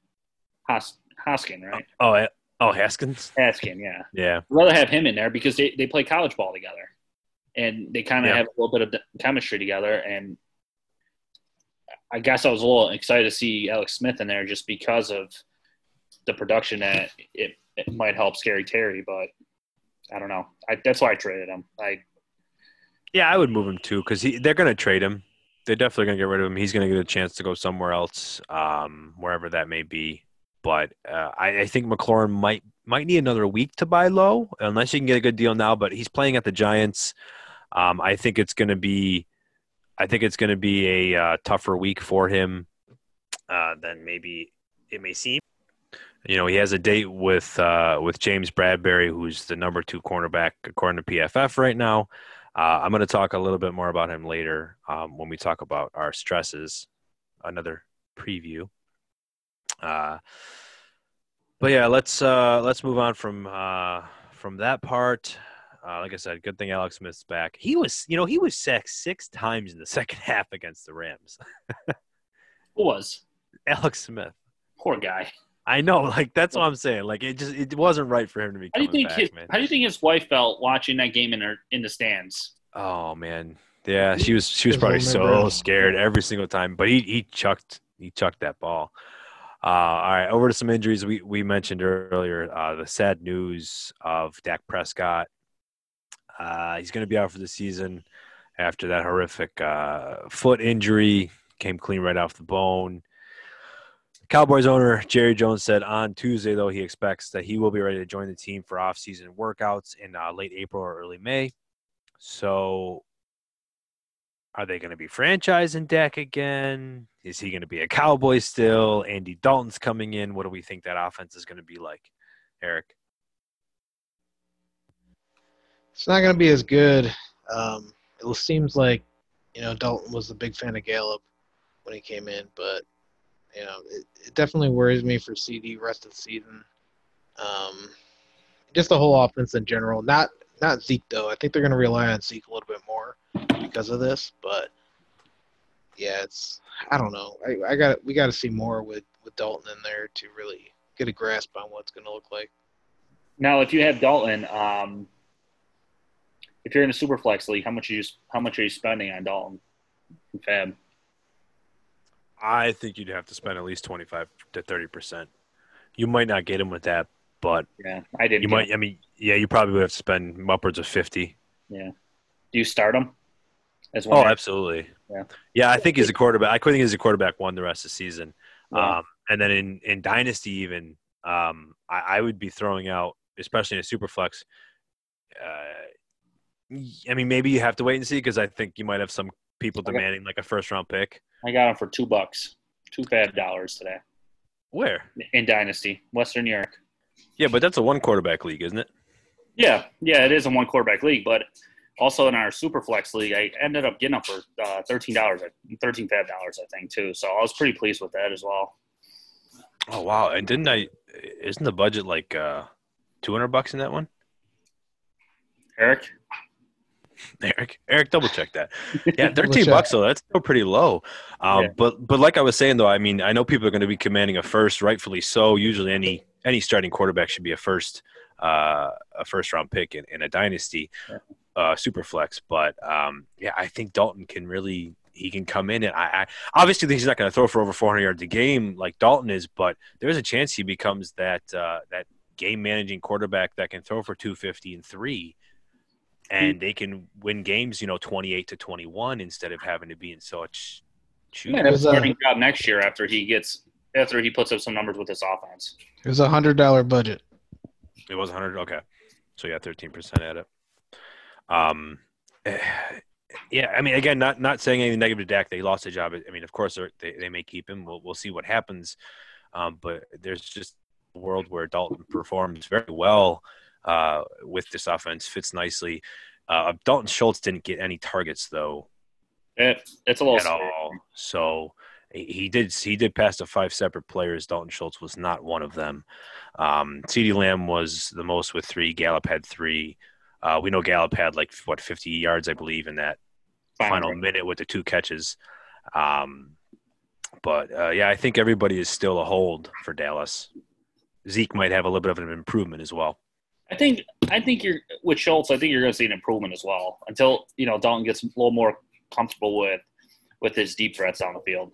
Hos- Hoskin, right? Oh, Oh, Haskins. Haskin, yeah. Yeah. I'd rather have him in there because they, they play college ball together, and they kind of yeah. have a little bit of chemistry together. And I guess I was a little excited to see Alex Smith in there just because of the production that it, it might help Scary Terry, but I don't know. I, that's why I traded him. I yeah, I would move him too because they're going to trade him. They're definitely going to get rid of him. He's going to get a chance to go somewhere else, um, wherever that may be. But uh, I, I, think McLaurin might might need another week to buy low, unless you can get a good deal now. But he's playing at the Giants. Um, I think it's going to be, I think it's going to be a uh, tougher week for him uh, than maybe it may seem. You know, he has a date with uh, with James Bradberry, who's the number two cornerback according to PFF right now. Uh, I'm going to talk a little bit more about him later um, when we talk about our stresses. Another preview. Uh, but yeah, let's uh, let's move on from uh, from that part. Uh, like I said, good thing Alex Smith's back. He was, you know, he was sacked six times in the second half against the Rams. Who was Alex Smith? Poor guy. I know, like that's what I'm saying. Like it just it wasn't right for him to be. How do you think back, his man. How do you think his wife felt watching that game in her in the stands? Oh man, yeah, she was she was probably so scared every single time. But he he chucked he chucked that ball. Uh, all right, over to some injuries. We we mentioned earlier uh, the sad news of Dak Prescott. Uh, he's going to be out for the season after that horrific uh, foot injury. Came clean right off the bone. Cowboys owner Jerry Jones said on Tuesday, though, he expects that he will be ready to join the team for off-season workouts in uh, late April or early May. So are they going to be franchising Dak again? Is he going to be a Cowboy still? Andy Dalton's coming in. What do we think that offense is going to be like, Eric? It's not going to be as good. Um, it seems like, you know, Dalton was a big fan of Gallup when he came in, but, you know, it, it definitely worries me for CeeDee rest of the season. Um, just the whole offense in general. Not not Zeke though. I think they're going to rely on Zeke a little bit more because of this. But yeah, it's I don't know. I, I got we got to see more with with Dalton in there to really get a grasp on what's going to look like. Now, if you have Dalton, um, if you're in a super flex league, how much are you how much are you spending on Dalton and FAAB? I think you'd have to spend at least twenty five to thirty percent. You might not get him with that, but Yeah, I didn't. you might. I mean, yeah, you probably would have to spend upwards of fifty. Yeah. Do you start him as Oh, one? absolutely. Yeah. Yeah, I think he's a quarterback. I think he's a quarterback one the rest of the season. Yeah. Um, and then in, in Dynasty, even, um, I, I would be throwing out, especially in a super flex. Uh, I mean, maybe you have to wait and see because I think you might have some people Okay. demanding like a first round pick. I got him for two bucks, two FAAB dollars today Where? in Dynasty, Western New York. Yeah, but that's a one quarterback league, isn't it? Yeah, yeah, it is a one quarterback league, but also in our super flex league, I ended up getting them for uh, thirteen dollars, thirteen FAAB dollars, I think, too. So I was pretty pleased with that as well. Oh wow! And didn't I? Isn't the budget like uh, two hundred bucks in that one? Eric, Eric, Eric, double check that. Yeah, thirteen bucks though. That's still pretty low. Um, Yeah. But but like I was saying though, I mean, I know people are going to be commanding a first, rightfully so. Usually, any any starting quarterback should be a first, uh, a first round pick in, in a dynasty, uh, super flex. But um, yeah, I think Dalton can really he can come in and I, I obviously he's not going to throw for over 400 yards a game like Dalton is, but there's a chance he becomes that uh, that game managing quarterback that can throw for 250 and three and they can win games, you know, 28 to 21 instead of having to be in such he shoot. might have a Was, uh, starting job next year after he gets after he puts up some numbers with this offense. It was a hundred dollar budget. It was a 100. Okay. So yeah, 13% at it. Um, yeah, I mean, again, not not saying anything negative to Dak. They lost a job. I mean, of course, they're- they they may keep him. We'll we'll see what happens. Um, but there's just a world where Dalton performs very well uh, with this offense, fits nicely. Uh, Dalton Schultz didn't get any targets though It, it's a little at all. So he did he did pass to five separate players. Dalton Schultz was not one of them. Um, CeeDee Lamb was the most with three. Gallup had three. Uh, we know Gallup had like what 50 yards, I believe, in that final final. minute with the two catches. Um, but uh, yeah, I think everybody is still a hold for Dallas. Zeke might have a little bit of an improvement as well. I think I think you're with Schultz. I think you're going to see an improvement as well until you know Dalton gets a little more comfortable with with his deep threats on the field.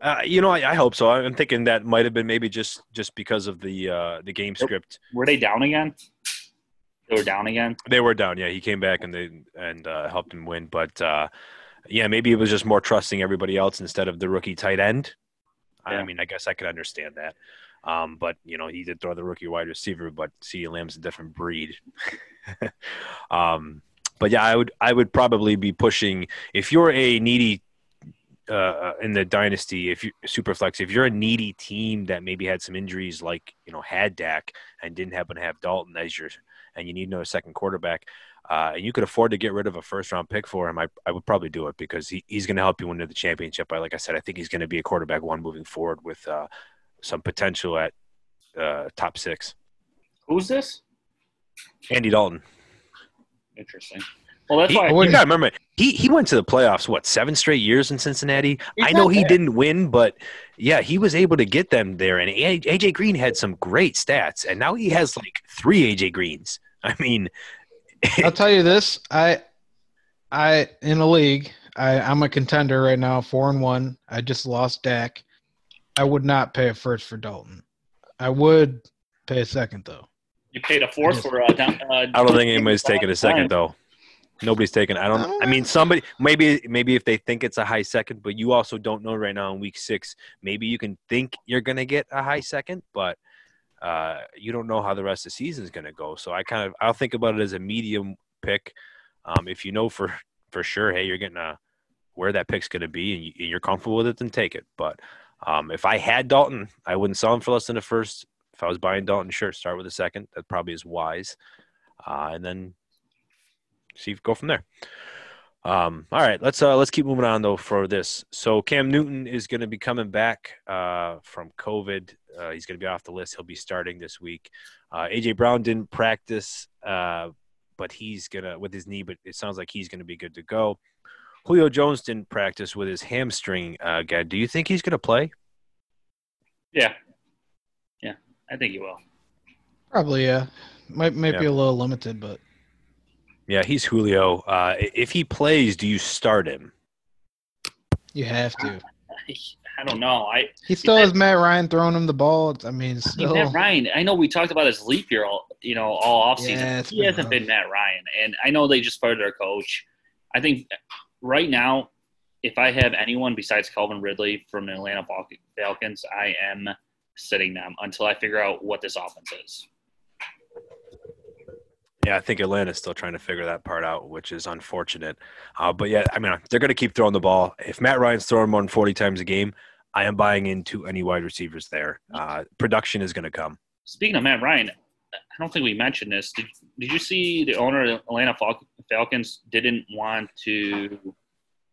Uh, you know, I, I hope so. I'm thinking that might have been maybe just just because of the uh, the game script. Were they down again? They were down again. They were down. Yeah, he came back and they and uh, helped him win. But uh, yeah, maybe it was just more trusting everybody else instead of the rookie tight end. I mean, I guess I could understand that. Um, but you know, he did throw the rookie wide receiver, but CeeDee Lamb's a different breed. um, but yeah, I would I would probably be pushing if you're a needy uh, in the dynasty, if you superflex, if you're a needy team that maybe had some injuries, like you know had Dak and didn't happen to have Dalton as your, and you need another second quarterback, uh, and you could afford to get rid of a first round pick for him, I, I would probably do it because he, he's going to help you win the championship. I, like I said, I think he's going to be a quarterback one moving forward with uh, some potential at uh, top six. Who's this? Andy Dalton. Interesting. Well, that's He, why. you gotta remember he he went to the playoffs what seven straight years in Cincinnati. He's I know he bad. didn't win, but yeah, he was able to get them there. And AJ Green had some great stats, and now he has like three AJ Greens. I mean, I'll tell you this: I, I in a league, I, I'm a contender right now, four and one. I just lost Dak. I would not pay a first for Dalton. I would pay a second though. you paid a fourth for uh, down, uh, I don't think anybody's taking a second though. Nobody's taking. I don't. I mean, somebody maybe maybe if they think it's a high second, but you also don't know right now in week six. Maybe you can think you're gonna get a high second, but uh, you don't know how the rest of the season is gonna go. So I kind of I'll think about it as a medium pick. Um, if you know for for sure, hey, you're getting a where that pick's gonna be, and you- you're comfortable with it, then take it. But um, if I had Dalton, I wouldn't sell him for less than a first. If I was buying Dalton, sure, start with a second. That probably is wise, uh, and then see go from there. Um, all right, let's uh, let's keep moving on though for this. So Cam Newton is going to be coming back uh, from COVID. Uh, he's going to be off the list. He'll be starting this week. Uh, AJ Brown didn't practice, uh, but he's gonna with his knee. But it sounds like he's going to be good to go. Julio Jones didn't practice with his hamstring. Uh, guy, do you think he's going to play? Yeah, yeah, I think he will. Probably, yeah. Might might be a little limited, but Yeah, he's Julio. Uh, if he plays, do you start him? you have to. I don't know. I He still has Matt Ryan throwing him the ball. I mean, still. Matt Ryan. I know we talked about his leap year, all, you know, all offseason. Yeah, he been hasn't rough. been Matt Ryan, and I know they just fired their coach. I think right now, if I have anyone besides Calvin Ridley from the Atlanta Falcons, I am sitting them until I figure out what this offense is. Yeah, I think Atlanta's still trying to figure that part out, which is unfortunate. Uh, but yeah, I mean, they're going to keep throwing the ball. If Matt Ryan's throwing more than 40 times a game, I am buying into any wide receivers there. Uh, production is going to come. Speaking of Matt Ryan, I don't think we mentioned this. Did, did you see the owner of the Atlanta Fal- Falcons didn't want to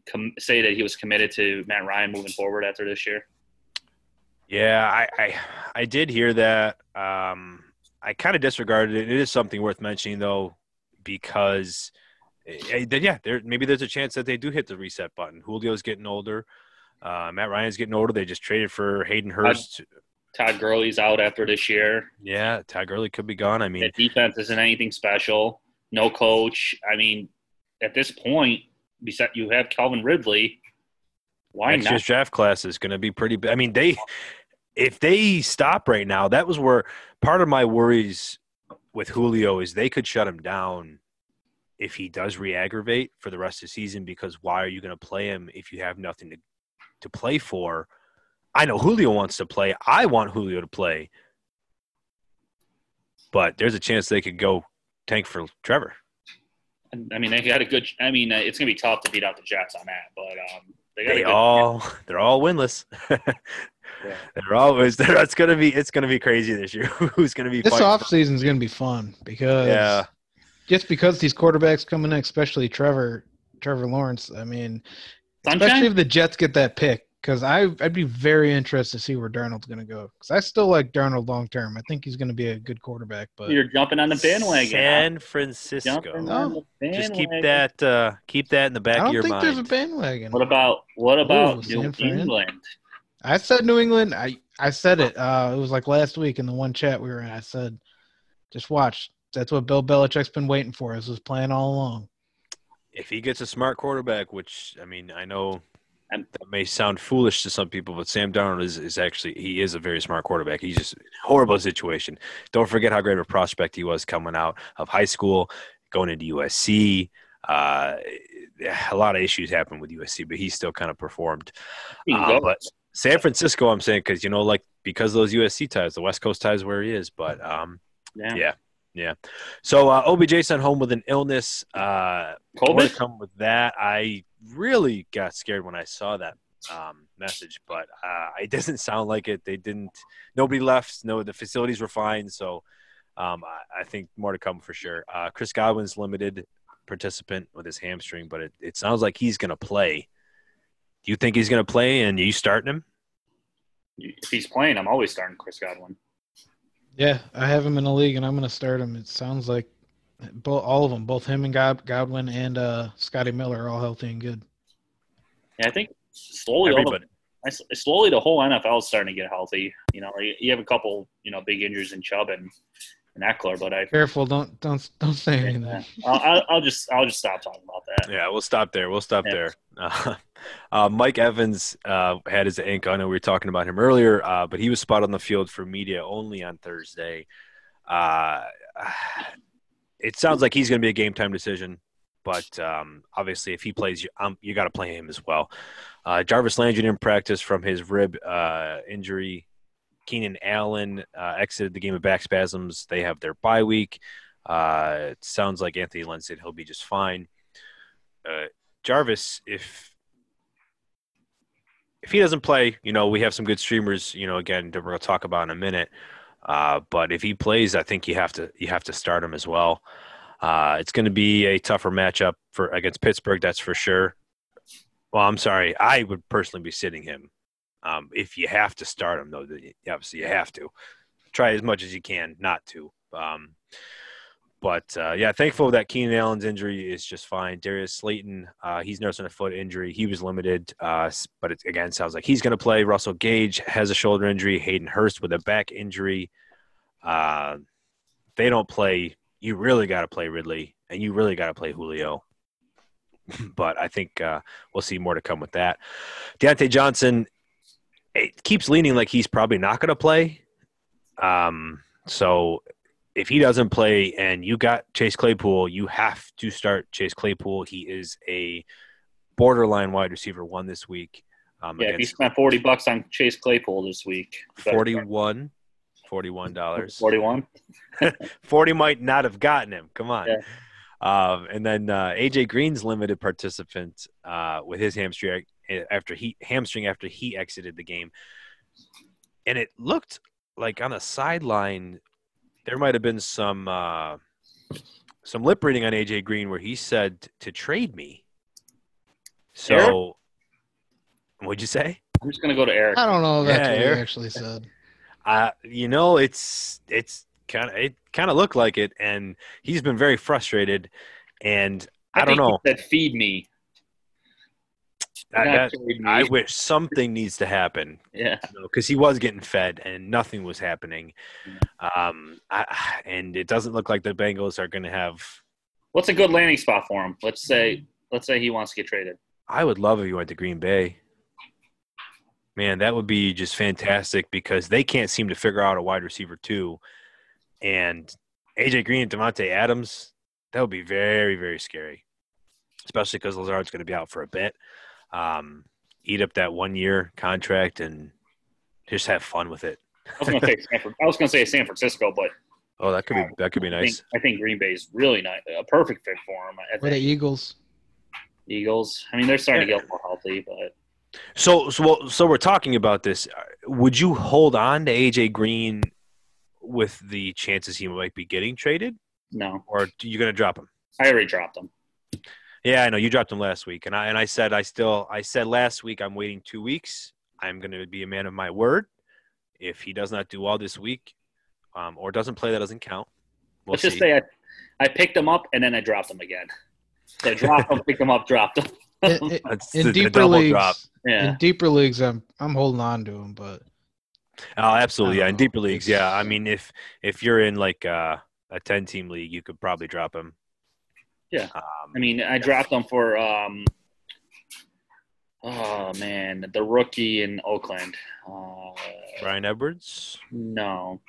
com- say that he was committed to Matt Ryan moving forward after this year? Yeah, I I, I did hear that. Um, I kind of disregarded it. It is something worth mentioning though, because eh, eh, yeah, there maybe there's a chance that they do hit the reset button. Julio's getting older. Uh, Matt Ryan's getting older. They just traded for Hayden Hurst. Todd Gurley's out after this year. Yeah, Todd Gurley could be gone. I mean, The defense isn't anything special. No coach. I mean, at this point, besides you have Calvin Ridley. Why next not? year's draft class is going to be pretty. I mean, they if they stop right now, that was where part of my worries with Julio is they could shut him down if he does re-aggravate for the rest of the season. Because why are you going to play him if you have nothing to to play for? I know Julio wants to play. I want Julio to play, but there's a chance they could go tank for Trevor. I mean, they got a good. I mean, uh, it's gonna be tough to beat out the Jets on that, but um, they got They a good. all they're all winless. They're always they're, it's gonna be it's gonna be crazy this year. Who's gonna be This fighting off for- season is going to be fun because Yeah, just because these quarterbacks coming in, especially Trevor Trevor Lawrence. I mean, especially Sunshine. if the Jets get that pick, because I I'd be very interested to see where Darnold's going to go. Because I still like Darnold long term. I think he's going to be a good quarterback. But You're jumping on the bandwagon. huh? San Francisco. No. on the Just keep that uh, keep that in the back I of don't your think there's a bandwagon. What about what about Ooh, New Fran. England? I said New England. I I said it. Uh, it was like last week in the one chat we were in. I said, just watch. That's what Bill Belichick's been waiting for. This was playing all along. If he gets a smart quarterback, which I mean, I know I'm- that may sound foolish to some people, but Sam Darnold is, is actually he is a very smart quarterback. He's just horrible situation. Don't forget how great of a prospect he was coming out of high school, going into USC. Uh, a lot of issues happened with USC, but he still kind of performed. Uh, but San Francisco, I'm saying, because you know, like because those USC ties, the West Coast ties where he is. But um, yeah. yeah. yeah. So uh, OBJ sent home with an illness. Uh, more to COVID. come with that. I really got scared when I saw that um, message, but uh, it doesn't sound like it. They didn't. Nobody left. No, the facilities were fine. So um, I, I think more to come for sure. Uh, Chris Godwin's limited participant with his hamstring, but it, it sounds like he's going to play. Do you think he's going to play? And you starting him? If he's playing, I'm always starting Chris Godwin. Yeah, I have him in the league, and I'm going to start him. It sounds like both all of them, both him and God, Godwin and uh, Scotty Miller, are all healthy and good. Yeah, I think slowly, all the, Everybody. I s- slowly the whole NFL is starting to get healthy. You know, you, you have a couple, you know, big injuries in Chubb and, and Ekeler, but I, Careful, don't don't don't say anything. yeah, I'll, I'll, I'll just, I'll just stop talking about that. Yeah, we'll stop there. We'll stop Yeah. there. Uh, uh, Mike Evans uh, had his ankle. I know we were talking about him earlier, uh, but he was spot on the field for media only on Thursday. It sounds like he's going to be a game time decision, but um, obviously, if he plays, you, um, you got to play him as well. Uh, Jarvis Landry didn't practice from his rib uh, injury. Keenan Allen uh, exited the game of back spasms. They have their bye week. Uh, it sounds like Anthony Lynn said he'll be just fine. Uh, Jarvis, if if he doesn't play, you know, we have some good streamers, you know, again that we're gonna talk about in a minute. Uh, but if he plays, I think you have to you have to start him as well. Uh, it's going to be a tougher matchup for against Pittsburgh, that's for sure. Well, I'm sorry, I would personally be sitting him. Um, if you have to start him, though, obviously you have to try as much as you can not to. Um, but uh, yeah, thankful that Keenan Allen's injury is just fine. Darius Slayton, uh, he's nursing a foot injury. He was limited, uh, but it again sounds like he's going to play. Russell Gage has a shoulder injury. Hayden Hurst with a back injury. Uh, they don't play. You really got to play Ridley, and you really got to play Julio. but I think uh, we'll see more to come with that. Diontae Johnson, it keeps leaning like he's probably not going to play. Um, so if he doesn't play and you got Chase Claypool, you have to start Chase Claypool. He is a borderline wide receiver one this week. Um, yeah, if you spent 40 bucks on Chase Claypool this week. 41 41. dollars 41 40 might not have gotten him. Come on. Yeah. Um, and then uh, AJ Green's limited participant uh, with his hamstring after he hamstring after he exited the game, and it looked like on the sideline there might have been some uh, some lip reading on AJ Green where he said to trade me. So, Eric? what'd you say? I'm just gonna go to Eric. I don't know. If that's yeah, what Eric. he actually said. Uh, you know, it's it's kind of it kind of looked like it, and he's been very frustrated. And I, I don't know. That feed me. That, I wish something needs to happen. Yeah, because you know, he was getting fed and nothing was happening. Um, I, and it doesn't look like the Bengals are going to have. What's a good landing spot for him? Let's say, let's say he wants to get traded. I would love if he went to Green Bay. Man, that would be just fantastic because they can't seem to figure out a wide receiver too, and AJ Green and Davante Adams. That would be very, very scary, especially because Lazard's going to be out for a bit um, eat up that one year contract and just have fun with it. I was going to say San, I was going to say San Francisco, but oh, that could be that could be nice. I think, I think Green Bay is really nice, a perfect fit for him. What the Eagles? Eagles. I mean, they're starting to get more healthy, but so so so we're talking about this. Would you hold on to AJ Green with the chances he might be getting traded? No. Or are you going to drop him? I already dropped him. Yeah, I know you dropped him last week, and I and I said I still I said last week I'm waiting two weeks. I'm going to be a man of my word. If he does not do well this week, um, or doesn't play, that doesn't count. We'll Let's see. just say I, I picked him up and then I dropped him again. So I dropped him, picked him up, dropped him. in, in, in deeper leagues, drop. yeah. In deeper leagues, I'm I'm holding on to him, but oh, absolutely, yeah. In deeper leagues, yeah. I mean, if if you're in like uh, a ten team league, you could probably drop him. Yeah. Um, I mean, I dropped them for, um, oh, man, the rookie in Oakland. Uh, Bryan Edwards? No.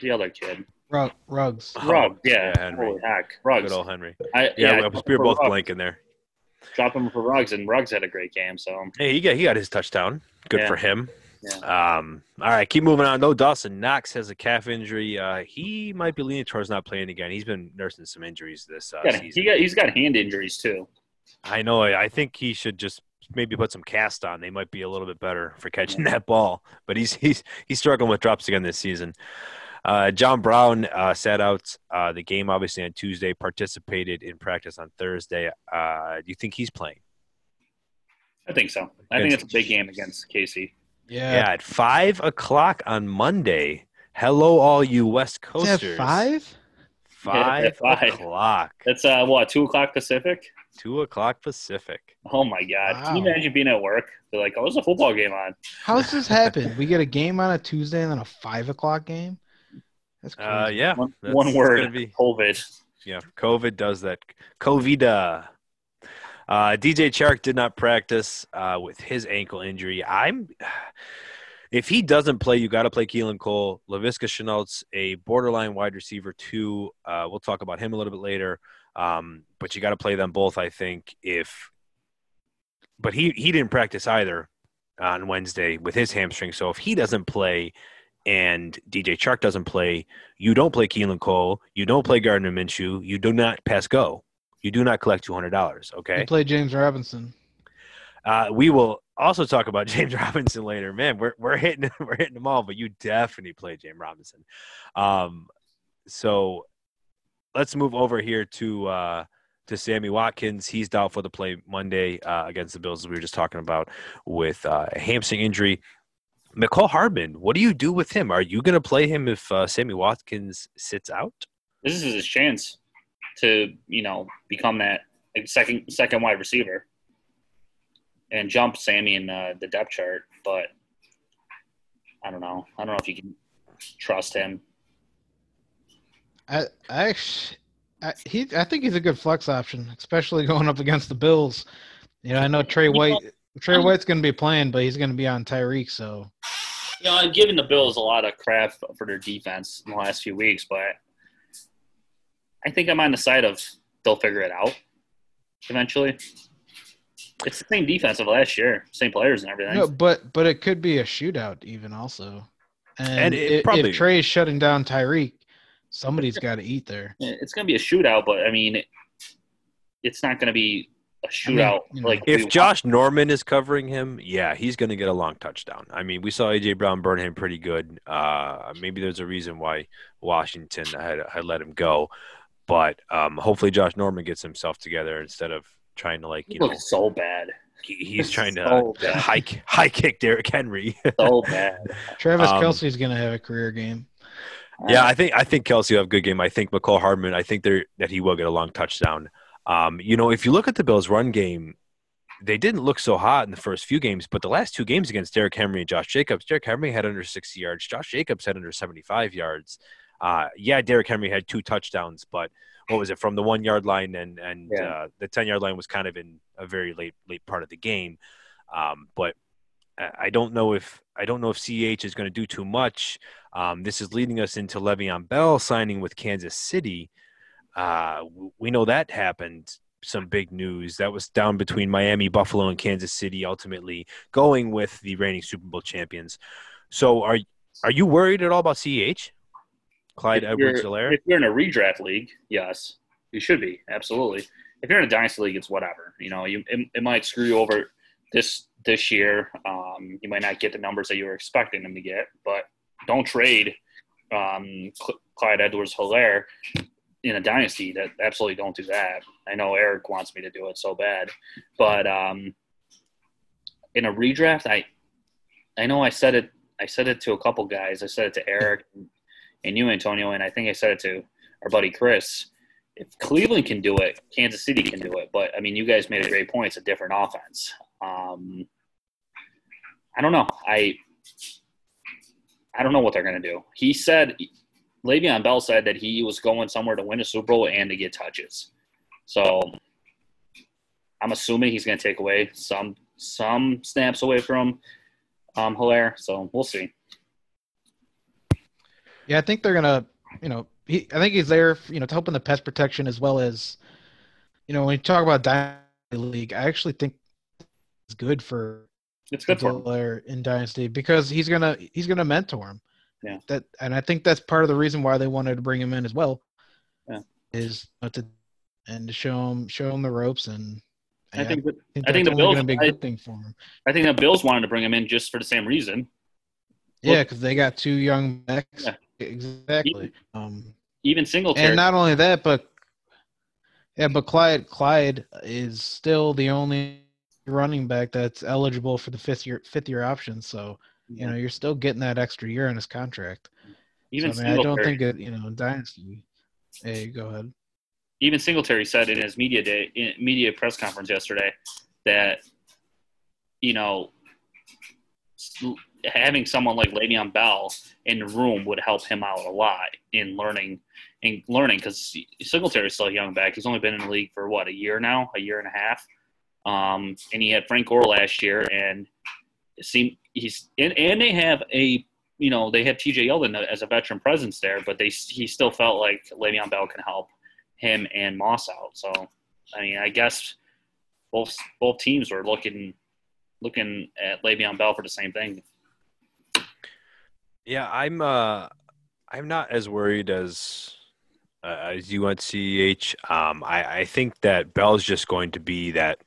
The other kid. Rug, Ruggs. Oh, Ruggs, yeah. yeah Henry. Holy heck. Ruggs. Good old Henry. I, yeah, yeah we were both Ruggs. blanking there. Drop him for Ruggs, and Ruggs had a great game. So hey, he got he got his touchdown. Good yeah. for him. Yeah. Um, all right, keep moving on. Though Dawson Knox has a calf injury. Uh, he might be leaning towards not playing again. He's been nursing some injuries this uh, yeah, season. He got, he's got hand injuries too. I know. I think he should just maybe put some cast on. They might be a little bit better for catching that ball. But he's he's he's struggling with drops again this season. Uh, John Brown uh, sat out uh, the game obviously on Tuesday. Participated in practice on Thursday. Uh, do you think he's playing? I think so. I think it's a big game against KC. Yeah. Yeah, at five o'clock on Monday. Hello, all you West Coasters. five? Five, yeah, five o'clock. That's uh what, two o'clock Pacific? Two o'clock Pacific. Oh my god. Wow. Can you imagine being at work? They're like, Oh, there's a football game on. How does this happen? we get a game on a Tuesday and then a five o'clock game? That's uh, crazy. Uh yeah. One, one word. Be, COVID. Yeah, COVID does that. COVID. Uh, DJ Chark did not practice uh, with his ankle injury. I'm if he doesn't play, you got to play Keelan Cole. Laviska Shenault's a borderline wide receiver too. Uh, we'll talk about him a little bit later. Um, but you got to play them both, I think. If but he he didn't practice either on Wednesday with his hamstring. So if he doesn't play and DJ Chark doesn't play, you don't play Keelan Cole, you don't play Gardner Minshew, you do not pass go you do not collect two hundred dollars. Okay. You play James Robinson. Uh, we will also talk about James Robinson later. Man, we're we're hitting we're hitting them all, but you definitely play James Robinson. Um, so let's move over here to uh, to Sammy Watkins. He's doubtful to play Monday uh, against the Bills, as we were just talking about, with uh, a hamstring injury. Mecole Hardman, what do you do with him? Are you going to play him if uh, Sammy Watkins sits out? This is his chance to, you know, become that second second wide receiver and jump Sammy in uh, the depth chart. But I don't know. I don't know if you can trust him. I, I actually, I, he, I think he's a good flex option, especially going up against the Bills. You know, I know Trey White. Trey White's going to be playing, but he's going to be on Tyreek. So, you know, I'm giving the Bills a lot of crap for their defense in the last few weeks, but I think I'm on the side of they'll figure it out eventually. It's the same defense of last year, same players and everything. No, but but it could be a shootout even also. And, And it if, probably- if Trey's shutting down Tyreek, somebody's got to eat there. It's going to be a shootout, but I mean, it, it's not going to be a I mean, shootout you know, like we If want. Josh Norman is covering him, yeah, he's going to get a long touchdown. I mean, we saw AJ Brown burn him pretty good. Uh, maybe there's a reason why Washington had, had let him go, but um, hopefully Josh Norman gets himself together instead of trying to like He you know looks so bad, he, he's trying to So bad. high high kick Derrick Henry. so bad. Travis Um, Kelce's going to have a career game. Yeah, I think I think Kelce will have a good game. I think Mecole Hardman. I think they that he will get a long touchdown. Um, you know, if you look at the Bills' run game, they didn't look so hot in the first few games, but the last two games against Derrick Henry and Josh Jacobs, Derrick Henry had under 60 yards. Josh Jacobs had under 75 yards. Uh, yeah, Derrick Henry had two touchdowns, but what was it from the one yard line and and Yeah. uh, the 10 yard line was kind of in a very late late part of the game. Um, but I I don't know if I don't know if CH is going to do too much. Um, this is leading us into Le'Veon Bell signing with Kansas City. Uh, we know that happened. Some big news that was down between Miami, Buffalo, and Kansas City. Ultimately, going with the reigning Super Bowl champions. So, are are you worried at all about CH? Clyde Edwards Helaire? If you're in a redraft league, yes, you should be absolutely. If you're in a dynasty league, it's whatever. You know, you it, it might screw you over this this year. Um, you might not get the numbers that you were expecting them to get, but don't trade um, Cl- Clyde Edwards Helaire in a dynasty. That absolutely don't do that. I know Eric wants me to do it so bad, but um, in a redraft, I I know I said it. I said it to a couple guys. I said it to Eric and you, Antonio, and I think I said it to our buddy Chris. If Cleveland can do it, Kansas City can do it. But I mean, you guys made a great point. It's a different offense. Um, I don't know. I I don't know what they're going to do. He said, Le'Veon Bell said that he was going somewhere to win a Super Bowl and to get touches. So I'm assuming he's going to take away some some snaps away from um, Helaire. So we'll see. Yeah, I think they're gonna, you know, he, I think he's there, you know, to help in the pass protection as well as, you know, when you talk about dynasty league, I actually think it's good for It's good for him. In dynasty because he's gonna he's gonna mentor him. Yeah. That and I think that's part of the reason why they wanted to bring him in as well. Yeah. Is to and to show him show him the ropes and. I think that, I think the Bills- gonna be a I- good thing for him. I think the Bills wanted to bring him in just for the same reason. Yeah, because they got two young backs. Yeah. Exactly. Um, Even Singletary. and not only that, but yeah, but Clyde Clyde is still the only running back that's eligible for the fifth year fifth year option. So you know you're still getting that extra year on his contract. even so, I, mean, I don't think it. You know, dynasty. Hey, go ahead. even Singletary said in his media day in media press conference yesterday that you know s- having someone like Le'Veon Bell in the room would help him out a lot in learning in learning because Singletary is still a young back. He's only been in the league for what a year now, a year and a half. Um, and he had Frank Gore last year, and it seemed he's and, and they have a you know they have T.J. Yeldon as a veteran presence there, but they he still felt like Le'Veon Bell can help him and Moss out. So, I mean, I guess both both teams were looking looking at Le'Veon Bell for the same thing. Yeah, I'm. Uh, I'm not as worried as uh, as you at CH. Um, I, I think that Bell's just going to be that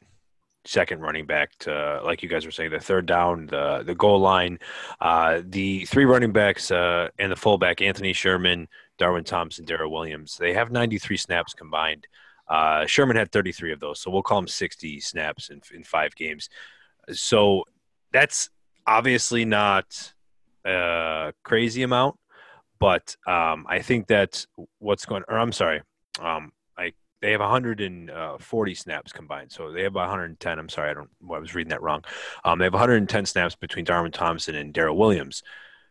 second running back to, like you guys were saying, the third down, the the goal line. Uh, the three running backs uh, and the fullback, Anthony Sherman, Darwin Thompson, Darrel Williams. They have 93 snaps combined. Uh, Sherman had 33 of those, so we'll call him 60 snaps in, in five games. So that's obviously not crazy amount, but um, I think that what's going. Or I'm sorry, um, I they have 140 snaps combined, so they have 110. I'm sorry, I don't. I was reading that wrong. Um, they have 110 snaps between Darwin Thompson and Darrel Williams.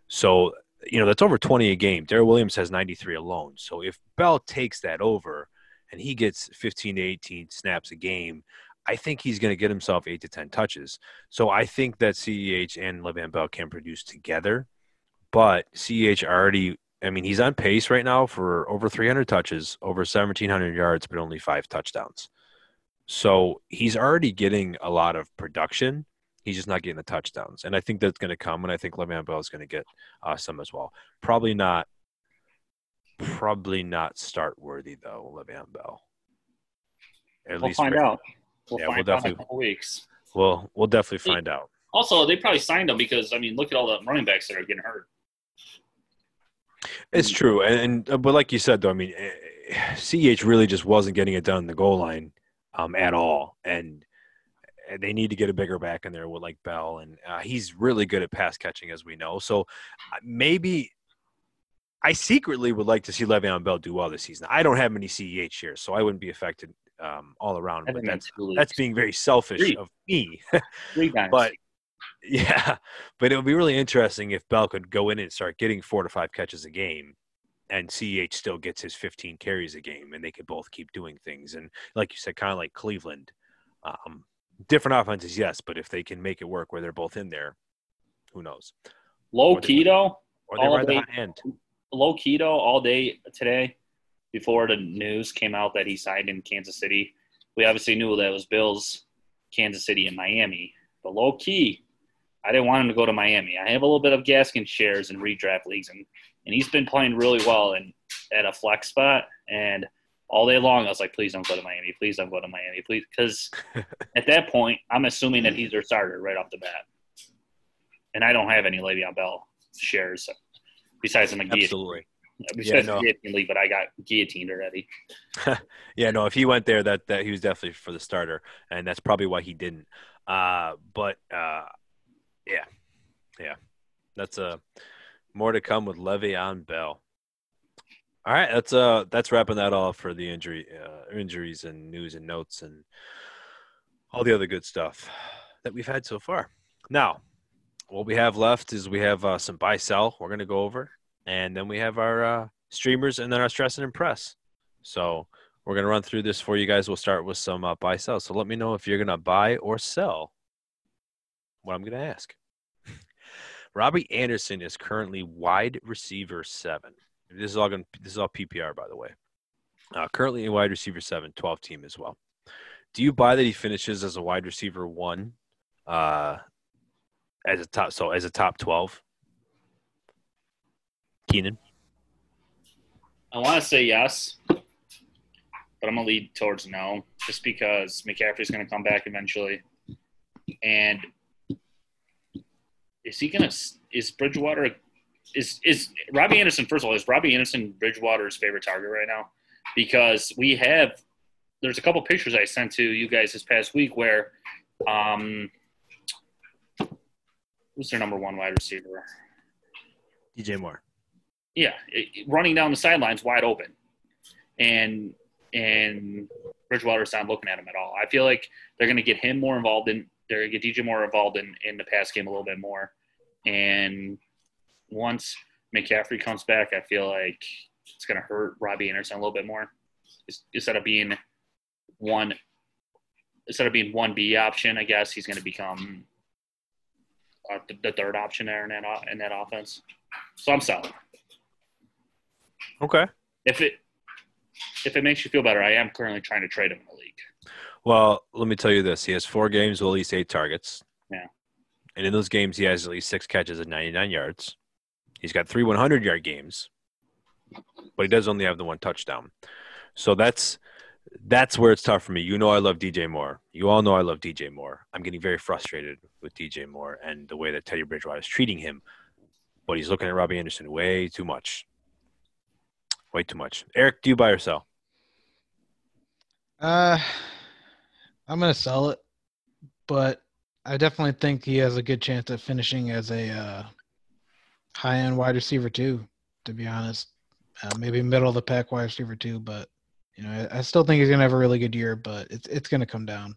So you know that's over 20 a game. Darrel Williams has 93 alone. So if Bell takes that over and he gets 15 to 18 snaps a game, I think he's going to get himself eight to 10 touches. So I think that CEH and Le'Veon Bell can produce together. But CEH already, I mean, he's on pace right now for over 300 touches, over 1,700 yards, but only five touchdowns. So he's already getting a lot of production. He's just not getting the touchdowns. And I think that's going to come. And I think Le'Veon Bell is going to get uh, some as well. Probably not Probably not start worthy though, Le'Veon Bell. At we'll least find right out. We'll yeah, find we'll out in a couple weeks. We'll we'll definitely find out. Also, they probably signed him because I mean, look at all the running backs that are getting hurt. It's true, and, and uh, but like you said though, I mean, Ch really just wasn't getting it done in the goal line um, at all, and they need to get a bigger back in there with like Bell, and uh, he's really good at pass catching, as we know. So uh, maybe I secretly would like to see Le'Veon Bell do well this season. I don't have many CEH shares, so I wouldn't be affected um, all around. But that's that's being very selfish Three. of me. Three guys. but yeah, but it would be really interesting if Bell could go in and start getting four to five catches a game, and CEH still gets his 15 carries a game, and they could both keep doing things. And like you said, kind of like Cleveland, um, different offenses, yes, but if they can make it work where they're both in there, who knows? Low keto. Or they ride the hot hand low keto all day today before the news came out that he signed in Kansas City. We obviously knew that it was Bills, Kansas City, and Miami. But low key, I didn't want him to go to Miami. I have a little bit of Gaskin shares in redraft leagues, and, and he's been playing really well in, at a flex spot. And all day long, I was like, please don't go to Miami. Please don't go to Miami. Please. Because at that point, I'm assuming that he's their starter right off the bat. And I don't have any Le'Veon Bell shares besides the guillotine. Absolutely. Yeah, no. guillotine but I got guillotined already. yeah, no. If he went there, that that he was definitely for the starter, and that's probably why he didn't. Uh, but uh, yeah, yeah, that's a uh, more to come with Le'Veon Bell. All right, that's uh that's wrapping that off for the injury uh, injuries and news and notes and all the other good stuff that we've had so far. Now, what we have left is we have uh, some buy sell we're going to go over, and then we have our uh, streamers and then our stress and impress. So we're going to run through this for you guys. We'll start with some uh, buy sell. So let me know if you're going to buy or sell what I'm going to ask. Robbie Anderson is currently wide receiver seven. This is all going. This is all PPR, by the way. Uh, currently a wide receiver seven, 12 team as well. Do you buy that he finishes as a wide receiver one uh, as a top so as a top 12 keenan i want to say yes but i'm gonna lead towards no just because mccaffrey's gonna come back eventually and is he gonna is bridgewater is is robbie anderson first of all is robbie anderson bridgewater's favorite target right now because we have there's a couple pictures i sent to you guys this past week where um who's their number one wide receiver? DJ Moore. Yeah, running down the sidelines wide open, and and Bridgewater's not looking at him at all. I feel like they're going to get him more involved in. They're going to get DJ more involved in in the pass game a little bit more, and once McCaffrey comes back, I feel like it's going to hurt Robbie Anderson a little bit more. Instead of being one, instead of being one B option, I guess he's going to become uh, the, the, third option there in that in that offense. So I'm selling. Okay. If it if it makes you feel better, I am currently trying to trade him in the league. Well, let me tell you this: he has four games with at least eight targets. Yeah. And in those games, he has at least six catches at 99 yards. He's got three 100 yard games, but he does only have the one touchdown. So that's that's where it's tough for me. You know, I love DJ Moore. You all know I love DJ Moore. I'm getting very frustrated with DJ Moore and the way that Teddy Bridgewater is treating him. But he's looking at Robbie Anderson way too much. Way too much. Eric, do you buy or sell? Uh, I'm gonna sell it, but I definitely think he has a good chance of finishing as a uh, high-end wide receiver too. To be honest, uh, maybe middle of the pack wide receiver too, but you know, I, I still think he's gonna have a really good year, but it's it's gonna come down.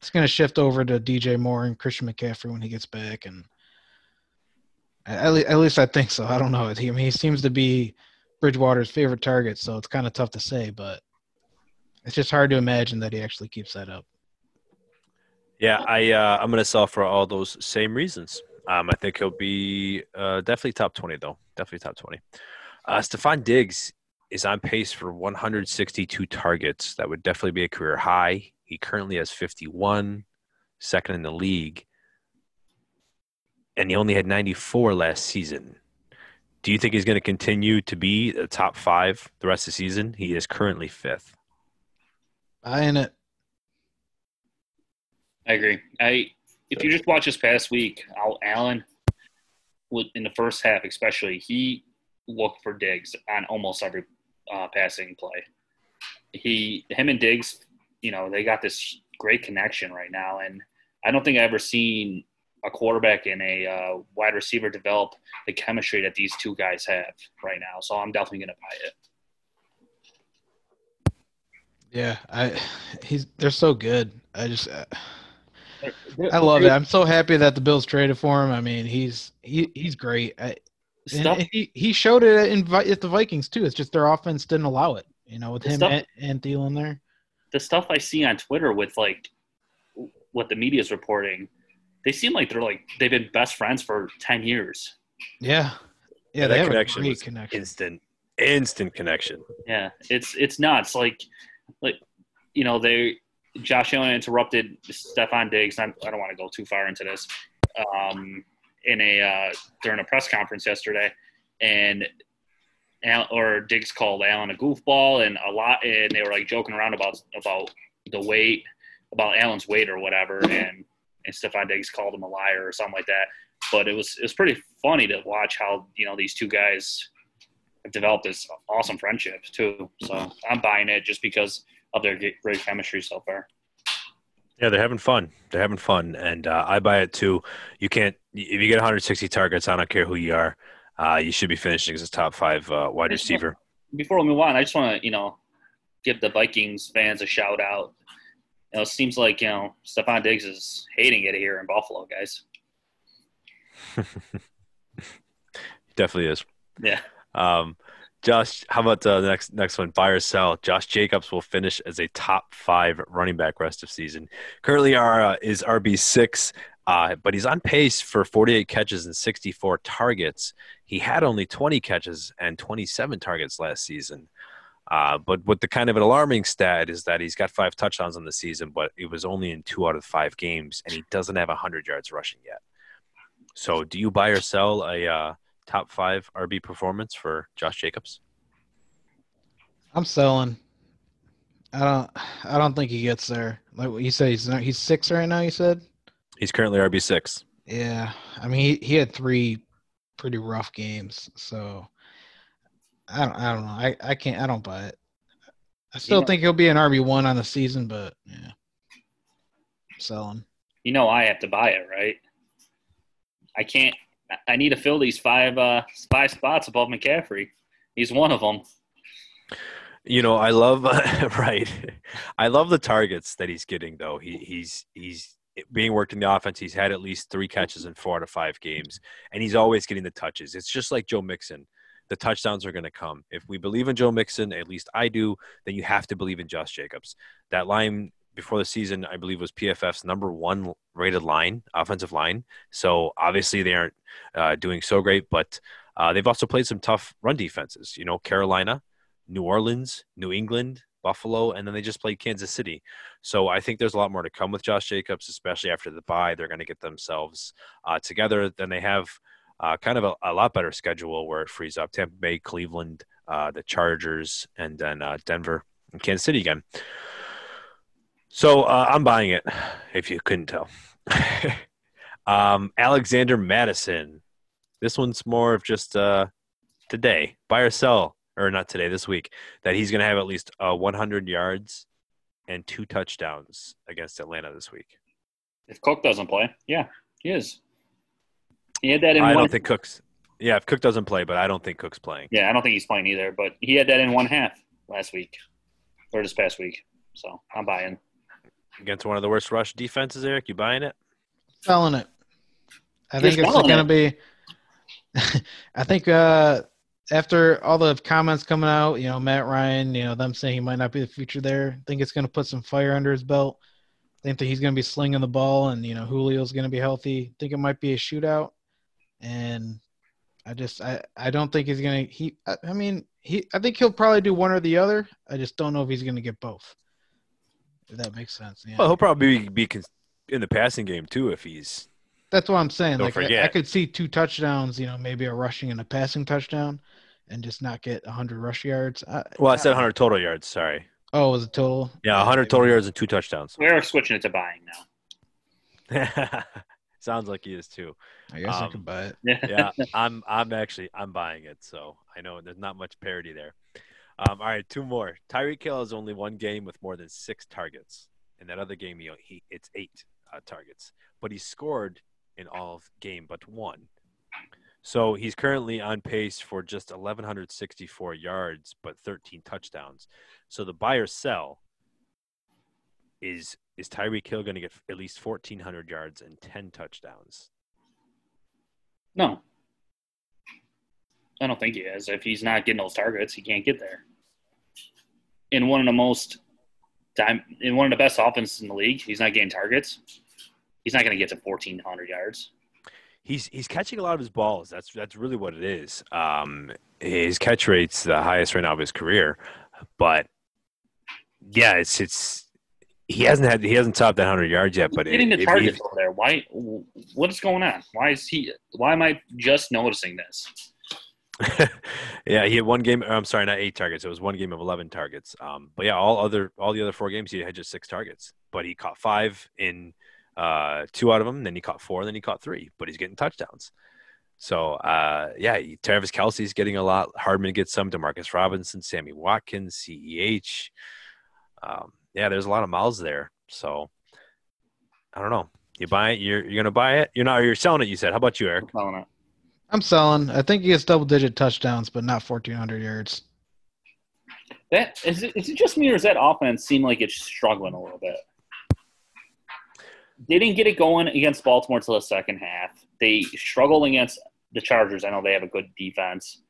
It's gonna shift over to DJ Moore and Christian McCaffrey when he gets back, and at, le- at least I think so. I don't know. He, I mean, he seems to be Bridgewater's favorite target, so it's kind of tough to say, but it's just hard to imagine that he actually keeps that up. Yeah, I uh, I'm gonna sell for all those same reasons. Um, I think he'll be uh, definitely top twenty though. Definitely top twenty. Uh, Stefon Diggs is on pace for 162 targets. That would definitely be a career high. He currently has 51, second in the league, and he only had 94 last season. Do you think he's going to continue to be the top five the rest of the season? He is currently fifth. Buying it. I agree. I if you just watch this past week, Al Allen in the first half especially, he looked for Diggs on almost every uh, passing play. He him and Diggs, you know, they got this great connection right now, and I don't think I ever seen a quarterback and a uh, wide receiver develop the chemistry that these two guys have right now. So I'm definitely going to buy it. Yeah, I he's they're so good. I just uh, I love it. I'm so happy that the Bills traded for him. I mean, he's he, he's great. I, and he he showed it in at the Vikings too. It's just their offense didn't allow it. You know, with him stuff- and, and Thielen there. the stuff I see on Twitter with like what the media is reporting, they seem like they're like they've been best friends for ten years. Yeah, yeah, Yeah, that connection great was connection. Instant, instant connection. Yeah, it's it's nuts. Like, like you know, they Josh Allen interrupted Stefon Diggs. I'm, I don't want to go too far into this. Um, in a uh, during a press conference yesterday, and Al, or Diggs called Allen a goofball, and a lot, and they were like joking around about about the weight, about Allen's weight or whatever, and and Stefon Diggs called him a liar or something like that. But it was it was pretty funny to watch how you know these two guys have developed this awesome friendship too. So I'm buying it just because of their great chemistry so far. Yeah, they're having fun. They're having fun, and uh, I buy it too. You can't if you get 160 targets. I don't care who you are. Uh, you should be finishing as a top five uh, wide receiver. Before we move on, I just want to you know give the Vikings fans a shout out. You know, it seems like you know Stefon Diggs is hating it here in Buffalo, guys. Definitely is. Yeah. Um, Josh, how about uh, the next next one? Buy or sell? Josh Jacobs will finish as a top five running back rest of season. Currently, our uh, is RB six, uh, but he's on pace for 48 catches and 64 targets. He had only 20 catches and 27 targets last season. Uh, but what the kind of an alarming stat is that he's got five touchdowns on the season, but it was only in two out of five games, and he doesn't have 100 yards rushing yet. So, do you buy or sell a uh, top five RB performance for Josh Jacobs? I'm selling. I don't. I don't think he gets there. Like you said, he's not. He's six right now. You said. He's currently RB six. Yeah. I mean, he, he had three pretty rough games. So I don't. I don't know. I, I can't. I don't buy it. I still know- think he'll be an RB one on the season, but yeah. Selling. You know I have to buy it, right? I can't. I- I need to fill these five uh, five spots above McCaffrey. He's one of them. You know, I love right. I love the targets that he's getting though. He he's he's being worked in the offense. He's had at least three catches in four out of five games, and he's always getting the touches. It's just like Joe Mixon. The touchdowns are going to come. If we believe in Joe Mixon, at least I do, then you have to believe in Josh Jacobs. That line before the season, I believe, was PFF's number one rated line, offensive line. So obviously they aren't uh, doing so great, but uh, they've also played some tough run defenses. You know, Carolina, New Orleans, New England, Buffalo, and then they just played Kansas City. So I think there's a lot more to come with Josh Jacobs, especially after the bye. They're going to get themselves uh, together. Then they have uh, kind of a, a, lot better schedule where it frees up Tampa Bay, Cleveland, uh, the Chargers, and then uh, Denver and Kansas City again. So uh, I'm buying it, if you couldn't tell. um, Alexander Mattison. This one's more of just uh, today. Buy or sell. or not today, this week, that he's going to have at least uh, 100 yards and two touchdowns against Atlanta this week. If Cook doesn't play, yeah, he is. He had that in I one. don't think Cook's. Yeah, if Cook doesn't play, but I don't think Cook's playing. yeah, I don't think he's playing either. But he had that in one half last week or this past week. So I'm buying. Against one of the worst rush defenses, Eric, you buying it? Selling it. I You're think it's going to be. I think uh, after all the comments coming out, you know, Matt Ryan, you know, them saying he might not be the future there. I think it's going to put some fire under his belt. I think that he's going to be slinging the ball, and you know, Julio's going to be healthy. I think it might be a shootout, and I just, I, I don't think he's going to. He, I, I mean, he, I think he'll probably do one or the other. I just don't know if he's going to get both. If that makes sense. Yeah. Well, he'll probably be in the passing game too if he's. That's what I'm saying. Don't like I, I could see two touchdowns, you know, maybe a rushing and a passing touchdown, and just not get 100 rush yards. I, Well, I said 100 total yards. Sorry. Oh, was it total? Yeah, 100 total yards and two touchdowns. We're switching it to buying now. Sounds like he is too. I guess I Um, could buy it. yeah, I'm I'm actually I'm buying it, so I know there's not much parity there. Um, all right, two more. Tyreek Hill has only one game with more than six targets. In that other game, he, he it's eight uh, targets, but he scored in all of game but one. So he's currently on pace for just 1,164 yards, but 13 touchdowns. So the buy or sell is is Tyreek Hill going to get at least 1,400 yards and 10 touchdowns? No. I don't think he is. If he's not getting those targets, he can't get there. In one of the most in one of the best offenses in the league, he's not getting targets. He's not going to get to fourteen hundred yards. He's he's catching a lot of his balls. That's that's really what it is. Um, his catch rate's the highest right now of his career, but yeah, it's it's he hasn't had he hasn't topped that hundred yards yet. But getting if- the targets over there. Why? What is going on? Why is he? Why am I just noticing this? yeah, he had one game. I'm sorry, not eight targets. It was one game of eleven targets. Um, but yeah, all other all the other four games he had just six targets. But he caught five in uh, two out of them. Then he caught four. Then he caught three. But he's getting touchdowns. So uh, yeah, Travis Kelce's getting a lot. Hardman gets some. Demarcus Robinson, Sammy Watkins, Ceh. Um, yeah, there's a lot of mouths there. So I don't know. You buy it. You're you're gonna buy it. You're not. You're selling it. You said. How about you, Eric? I don't know. I'm selling. I think he gets double digit touchdowns, but not 1,400 yards. That is it, is it just me or does that offense seem like it's struggling a little bit? They didn't get it going against Baltimore until the second half. They struggled against the Chargers. I know they have a good defense.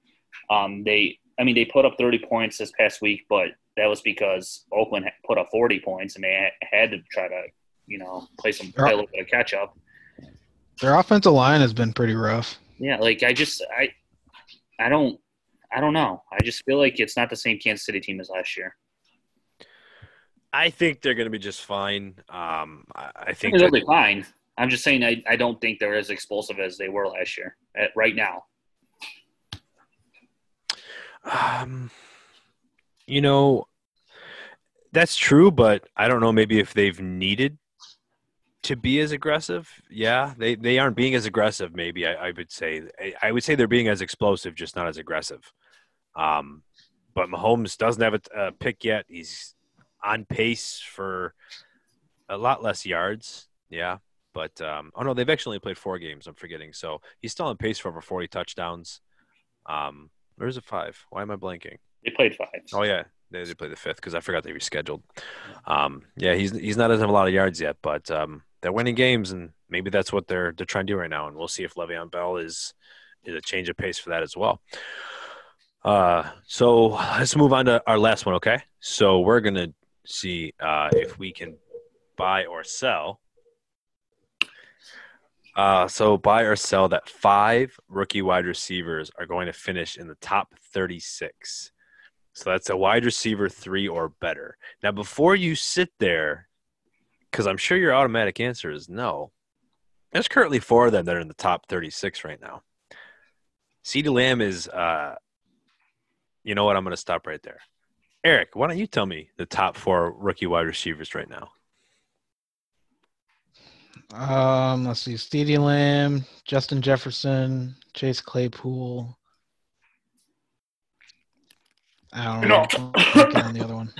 Um, they, I mean, they put up 30 points this past week, but that was because Oakland put up 40 points, and they had to try to, you know, play some play a little bit of catch up. Their offensive line has been pretty rough. Yeah, like I just, I, I don't, I don't know. I just feel like it's not the same Kansas City team as last year. I think they're going to be just fine. Um, I, I think They'll be fine. I'm just saying I, I don't think they're as explosive as they were last year. At, right now, um, you know, that's true, but I don't know. Maybe if they've needed to be as aggressive, yeah, they they aren't being as aggressive. Maybe I, I would say I, I would say they're being as explosive, just not as aggressive. Um, but Mahomes doesn't have a, a pick yet. He's on pace for a lot less yards. Yeah. But um, oh no, they've actually played four games. I'm forgetting. So he's still on pace for over 40 touchdowns. Um, or is it five? Why am I blanking? they played five. Oh yeah, they did play the fifth because I forgot they rescheduled. Um, yeah, he's he's not doesn't have a lot of yards yet, but um, they're winning games, and maybe that's what they're they're trying to do right now. And we'll see if Le'Veon Bell is is a change of pace for that as well. Uh, so let's move on to our last one. Okay, so we're gonna see uh, if we can buy or sell. Uh, so buy or sell that five rookie wide receivers are going to finish in the top 36. So that's a wide receiver three or better. Now, before you sit there, because I'm sure your automatic answer is no, there's currently four of them that are in the top 36 right now. CeeDee Lamb is, uh, you know what? I'm going to stop right there. Eric, why don't you tell me the top four rookie wide receivers right now? Um, let's see, CeeDee Lamb, Justin Jefferson, Chase Claypool. I don't know. I'm blanking on the other one.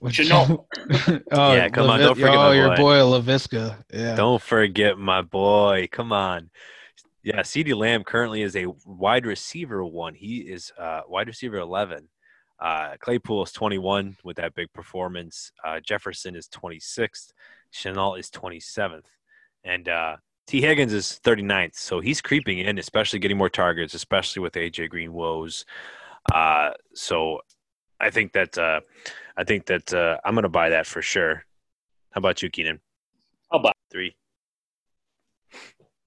Which- Shenault. oh, Yeah, come on, don't forget oh, my your boy. boy Laviska. Yeah. Don't forget my boy. Come on. Yeah, CeeDee Lamb currently is a wide receiver one. He is uh, wide receiver 11. Uh, Claypool is 21 with that big performance. Uh, Jefferson is 26th. Shenault is 27th. And uh, Tee Higgins is 39th. So he's creeping in, especially getting more targets, especially with AJ Green woes. Uh, so I think that uh, I think that uh, I'm going to buy that for sure. How about you, Keenan? I'll buy. Three.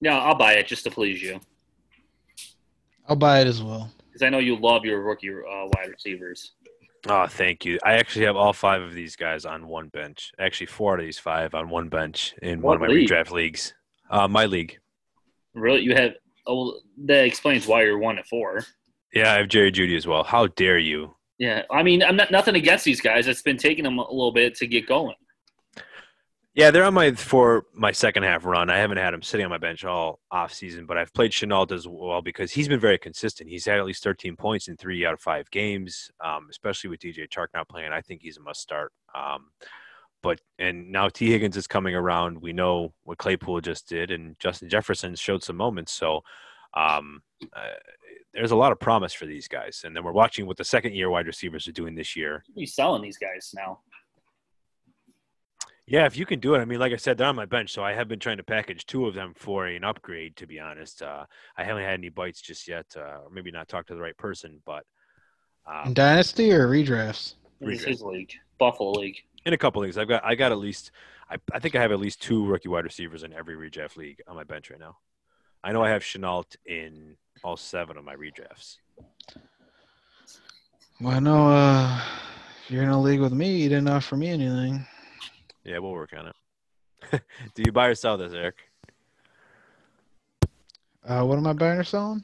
Yeah, I'll buy it just to please you I'll buy it as well. because I know you love your rookie uh, wide receivers. Oh, thank you. I actually have all five of these guys on one bench. Actually, four out of these five on one bench in one of my league? redraft leagues. Uh, my league. Really, you have. Oh, that explains why you're one at four. Yeah, I have Jerry Jeudy as well. How dare you? Yeah, I mean, I'm not nothing against these guys. It's been taking them a little bit to get going. Yeah, they're on my for my second half run. I haven't had him sitting on my bench all off season, but I've played Shenault as well because he's been very consistent. He's had at least 13 points in three out of five games, um, especially with DJ Chark not playing. I think he's a must start. Um, but and now Tee Higgins is coming around. We know what Claypool just did, and Justin Jefferson showed some moments. So um, uh, there's a lot of promise for these guys. And then we're watching what the second year wide receivers are doing this year. He's selling these guys now. Yeah, if you can do it. I mean, like I said, they're on my bench, so I have been trying to package two of them for an upgrade. To be honest, uh, I haven't had any bites just yet, uh, or maybe not talked to the right person. But In um, Dynasty or redrafts? This is Redraft. his league, Buffalo League. in a couple leagues, I've got I got at least I, I think I have at least two rookie wide receivers in every redraft league on my bench right now. I know I have Shenault in all seven of my redrafts. Well, I know uh, if you're in a league with me, you didn't offer me anything. Yeah, we'll work on it. do you buy or sell this, Eric? Uh, what am I buying or selling?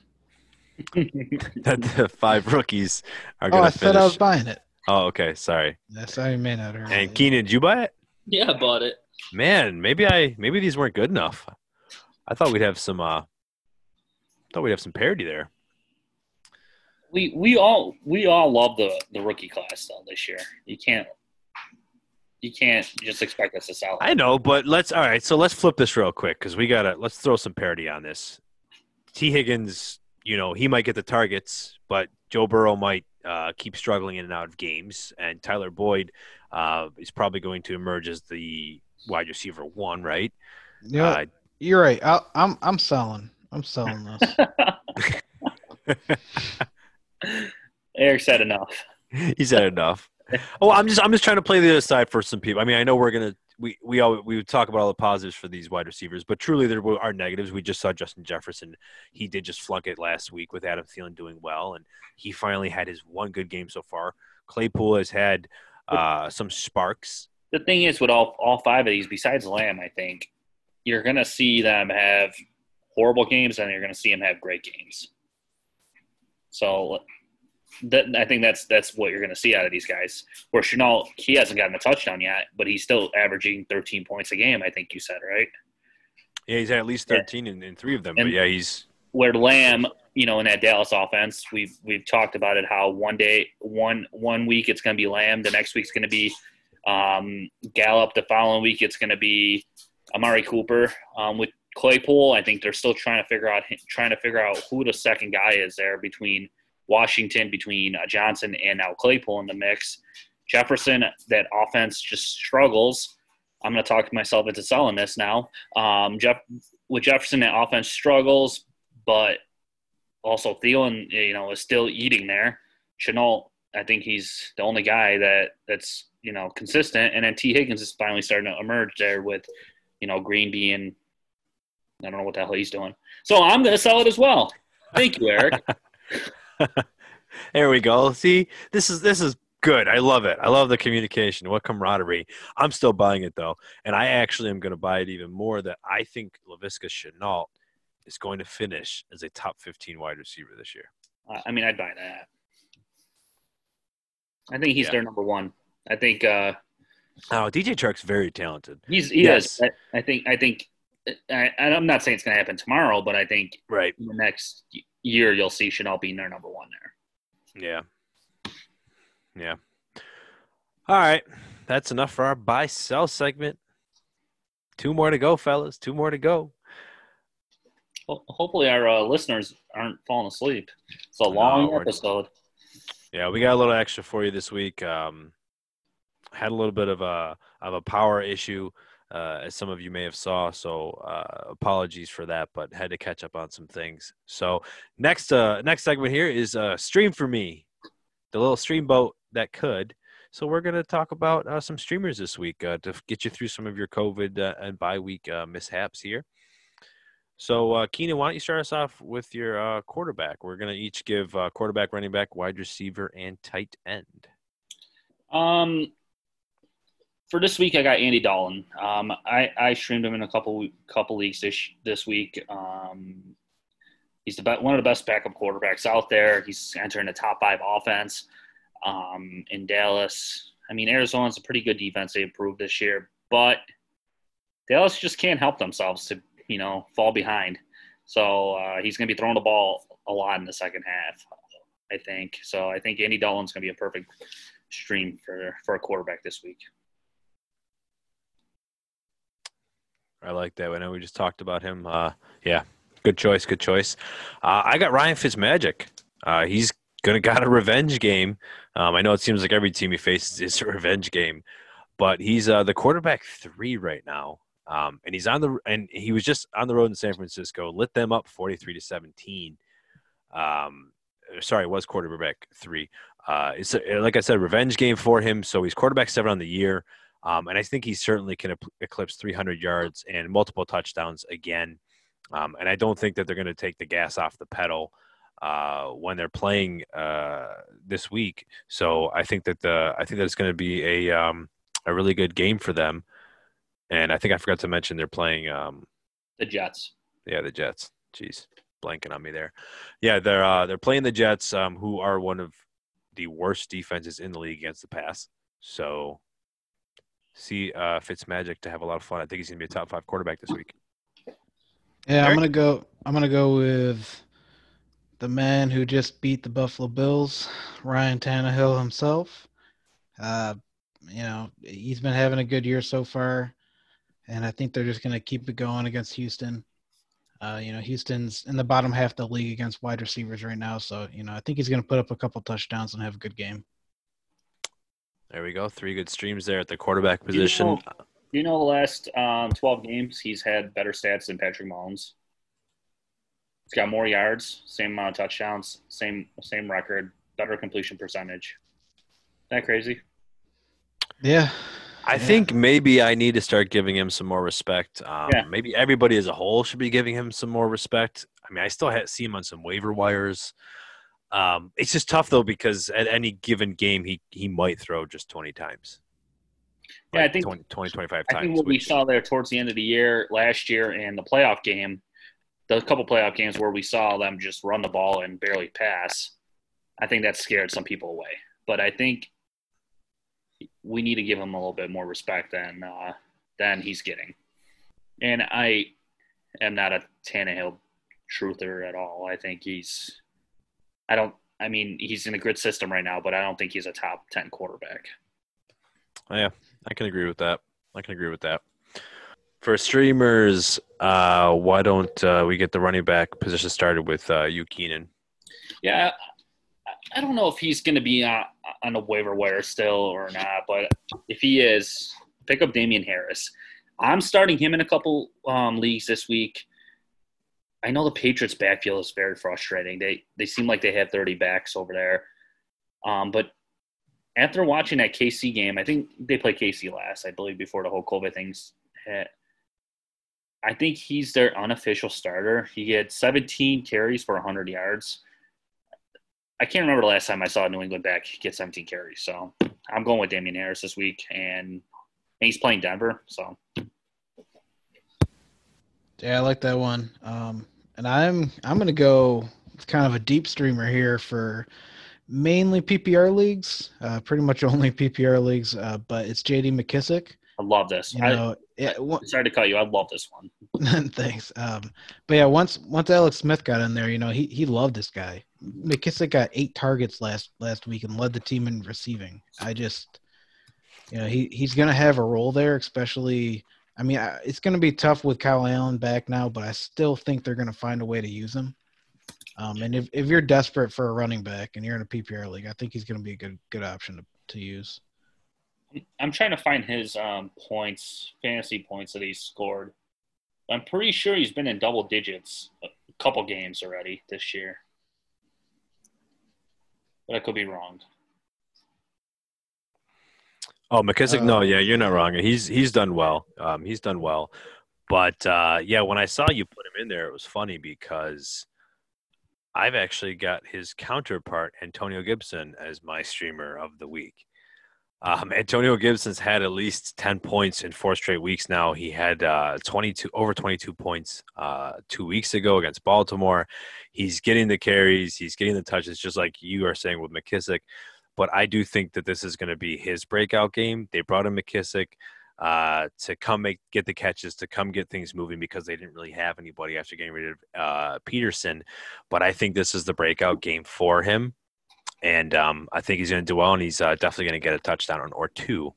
that the five rookies are Oh, going I to said I was buying it. Oh, okay. Sorry. That's how you may not heard. And it. Keenan, did you buy it? yeah, I bought it. Man, maybe I maybe these weren't good enough. I thought we'd have some uh thought we'd have some parity there. We we all we all love the the rookie class though this year. You can't you can't just expect us to sell. I know, but let's all right, so let's flip this real quick because we gotta let's throw some parity on this. Tee Higgins, you know, he might get the targets, but Joe Burrow might uh, keep struggling in and out of games, and Tyler Boyd uh, is probably going to emerge as the wide receiver one, right? You know, Uh, you're right. i I'm I'm selling. I'm selling this. Eric said enough. he said enough. Oh, I'm just I'm just trying to play the other side for some people. I mean, I know we're gonna we we all we would talk about all the positives for these wide receivers, but truly there are negatives. We just saw Justin Jefferson; he did just flunk it last week with Adam Thielen doing well, and he finally had his one good game so far. Claypool has had uh, some sparks. The thing is, with all all five of these, besides Lamb, I think you're gonna see them have horrible games, and you're gonna see them have great games. So, that I think that's that's what you're gonna see out of these guys. Where Shenault, he hasn't gotten a touchdown yet, but he's still averaging 13 points a game. I think you said right. Yeah, he's had at least Yeah. 13 in, in three of them. And- but yeah, he's where Lamb, you know, in that Dallas offense, we've we've talked about it. How one day, one one week it's going to be Lamb, the next week's going to be um, Gallup, the following week it's going to be Amari Cooper. Um, with Claypool, I think they're still trying to figure out trying to figure out who the second guy is there between Washington, between uh, Johnson, and now Claypool in the mix. Jefferson, that offense just struggles. I'm going to talk myself into selling this now. Um, Jeff, with Jefferson, that offense struggles, but also Thielen, you know, is still eating there. Shenault, I think he's the only guy that that's you know consistent, and then Tee Higgins is finally starting to emerge there with, you know, Green being. I don't know what the hell he's doing. So I'm going to sell it as well. Thank you, Eric. there we go. See, this is this is good. I love it. I love the communication. What camaraderie. I'm still buying it though, and I actually am going to buy it even more. That I think Laviska Shenault is going to finish as a top 15 wide receiver this year. I mean, I'd buy that. I think he's Yeah. their number one. I think uh, Oh, DJ Chark's very talented. he's he Yes. is. I, I think I think. I, I'm not saying it's going to happen tomorrow, but I think Right. in the next year you'll see Shenault being their number one there. Yeah. Yeah. All right. That's enough for our buy sell segment. Two more to go, fellas. Two more to go. Well, hopefully, our uh, listeners aren't falling asleep. It's a long No, episode. Yeah, we got a little extra for you this week. Um, had a little bit of a of a power issue, uh, as some of you may have saw. So uh, apologies for that, but had to catch up on some things. So next uh, next segment here is uh, stream for me, the little stream boat that could. So we're gonna talk about uh, some streamers this week uh, to get you through some of your COVID uh, and bye week uh, mishaps here. So, uh, Keenan, why don't you start us off with your uh, quarterback? We're going to each give quarterback, running back, wide receiver, and tight end. Um, for this week, I got Andy Dalton. Um, I, I streamed him in a couple couple leagues this this week. Um, he's the be- one of the best backup quarterbacks out there. He's entering the top five offense um, in Dallas. I mean, Arizona's a pretty good defense. They improved this year, but Dallas just can't help themselves to you know fall behind. So uh, he's going to be throwing the ball a lot in the second half. I think so. I think Andy Dalton's going to be a perfect stream for for a quarterback this week. I like that. I know we just talked about him. Uh, yeah, good choice. Good choice. Uh, I got Ryan Fitzmagic. Uh, he's gonna got a revenge game. Um, I know it seems like every team he faces is a revenge game, but he's uh, the quarterback three right now. Um, and he's on the and he was just on the road in San Francisco, lit them up forty three to seventeen. Um, sorry, it was quarterback three. Uh, it's a, like I said, revenge game for him. So he's quarterback seven on the year. Um, and I think he certainly can eclipse 300 yards and multiple touchdowns again. Um, and I don't think that they're going to take the gas off the pedal uh, when they're playing uh, this week. So I think that the I think that it's going to be a um, a really good game for them. And I think I forgot to mention they're playing um, The Jets. yeah, the Jets. Jeez, blanking on me there. Yeah, they're uh, they're playing the Jets, um, who are one of the worst defenses in the league against the pass. So, see uh, Fitzmagic to have a lot of fun. I think he's gonna be a top five quarterback this week. Yeah, I'm gonna go. I'm gonna go with the man who just beat the Buffalo Bills, Ryan Tannehill himself. Uh, you know, he's been having a good year so far, and I think they're just gonna keep it going against Houston. Uh, you know, Houston's in the bottom half of the league against wide receivers right now, so you know, I think he's gonna put up a couple touchdowns and have a good game. There we go. Three good streams there at the quarterback Do you position. know- You know, the last um, 12 games, he's had better stats than Patrick Mahomes. He's got more yards, same amount of touchdowns, same same record, better completion percentage. Isn't that crazy? Yeah, I Yeah. think maybe I need to start giving him some more respect. Um, Yeah. Maybe everybody as a whole should be giving him some more respect. I mean, I still ha see him on some waiver wires. Um, it's just tough though because at any given game he he might throw just 20 times. Yeah, I think- 20, 20 25 I times. think what we saw there towards the end of the year last year in the playoff game, the couple playoff games where we saw them just run the ball and barely pass, I think that scared some people away. But I think we need to give him a little bit more respect than uh, than he's getting. And I am not a Tannehill truther at all. I think he's, I don't, I mean, he's in a good system right now, but I don't think he's a top ten quarterback. Yeah, I can agree with that. I can agree with that. For streamers, uh, why don't uh, we get the running back position started with uh, you, Keenan? Yeah, I- I don't know if he's going to be on, on a waiver wire still or not, but if he is, pick up Damien Harris. I'm starting him in a couple um, leagues this week. I know the Patriots' backfield is very frustrating. They they seem like they have 30 backs over there, um, but after watching that KC game, I think they play KC last, I believe, before the whole COVID things hit. I think he's their unofficial starter. He had 17 carries for 100 yards. I can't remember the last time I saw a New England back get 17 carries. So I'm going with Damien Harris this week, and, and he's playing Denver. So Yeah, I like that one. Um, and I'm I'm gonna go kind of a deep streamer here for mainly PPR leagues, uh, pretty much only PPR leagues. Uh, but it's J.D. McKissic. I love this. You I, know, yeah, sorry to cut you. I love this one. Thanks. Um, but yeah, once once Alex Smith got in there, you know, he he loved this guy. McKissick got eight targets last last week and led the team in receiving. I just, you know, he he's gonna have a role there, especially. I mean, I- it's gonna be tough with Kyle Allen back now, but I still think they're gonna find a way to use him. Um, and if, if you're desperate for a running back and you're in a PPR league, I think he's gonna be a good good option to, to use. I'm trying to find his um, points, fantasy points that he's scored. I'm pretty sure he's been in double digits a couple games already this year. But I could be wrong. Oh, McKissic, no, Uh, yeah, you're not wrong. He's he's done well. Um, he's done well. But uh, yeah, when I saw you put him in there, it was funny because I've actually got his counterpart, Antonio Gibson, as my streamer of the week. Um, Antonio Gibson's had at least 10 points in four straight weeks now. He had uh, 22 over 22 points uh, two weeks ago against Baltimore. He's getting the carries, he's getting the touches, just like you are saying with McKissic. But I do think that this is going to be his breakout game. They brought in McKissic uh, to come make get the catches, to come get things moving because they didn't really have anybody after getting rid of uh, Peterson. But I think this is the breakout game for him and um, I think he's going to do well, and he's uh, definitely going to get a touchdown on or two.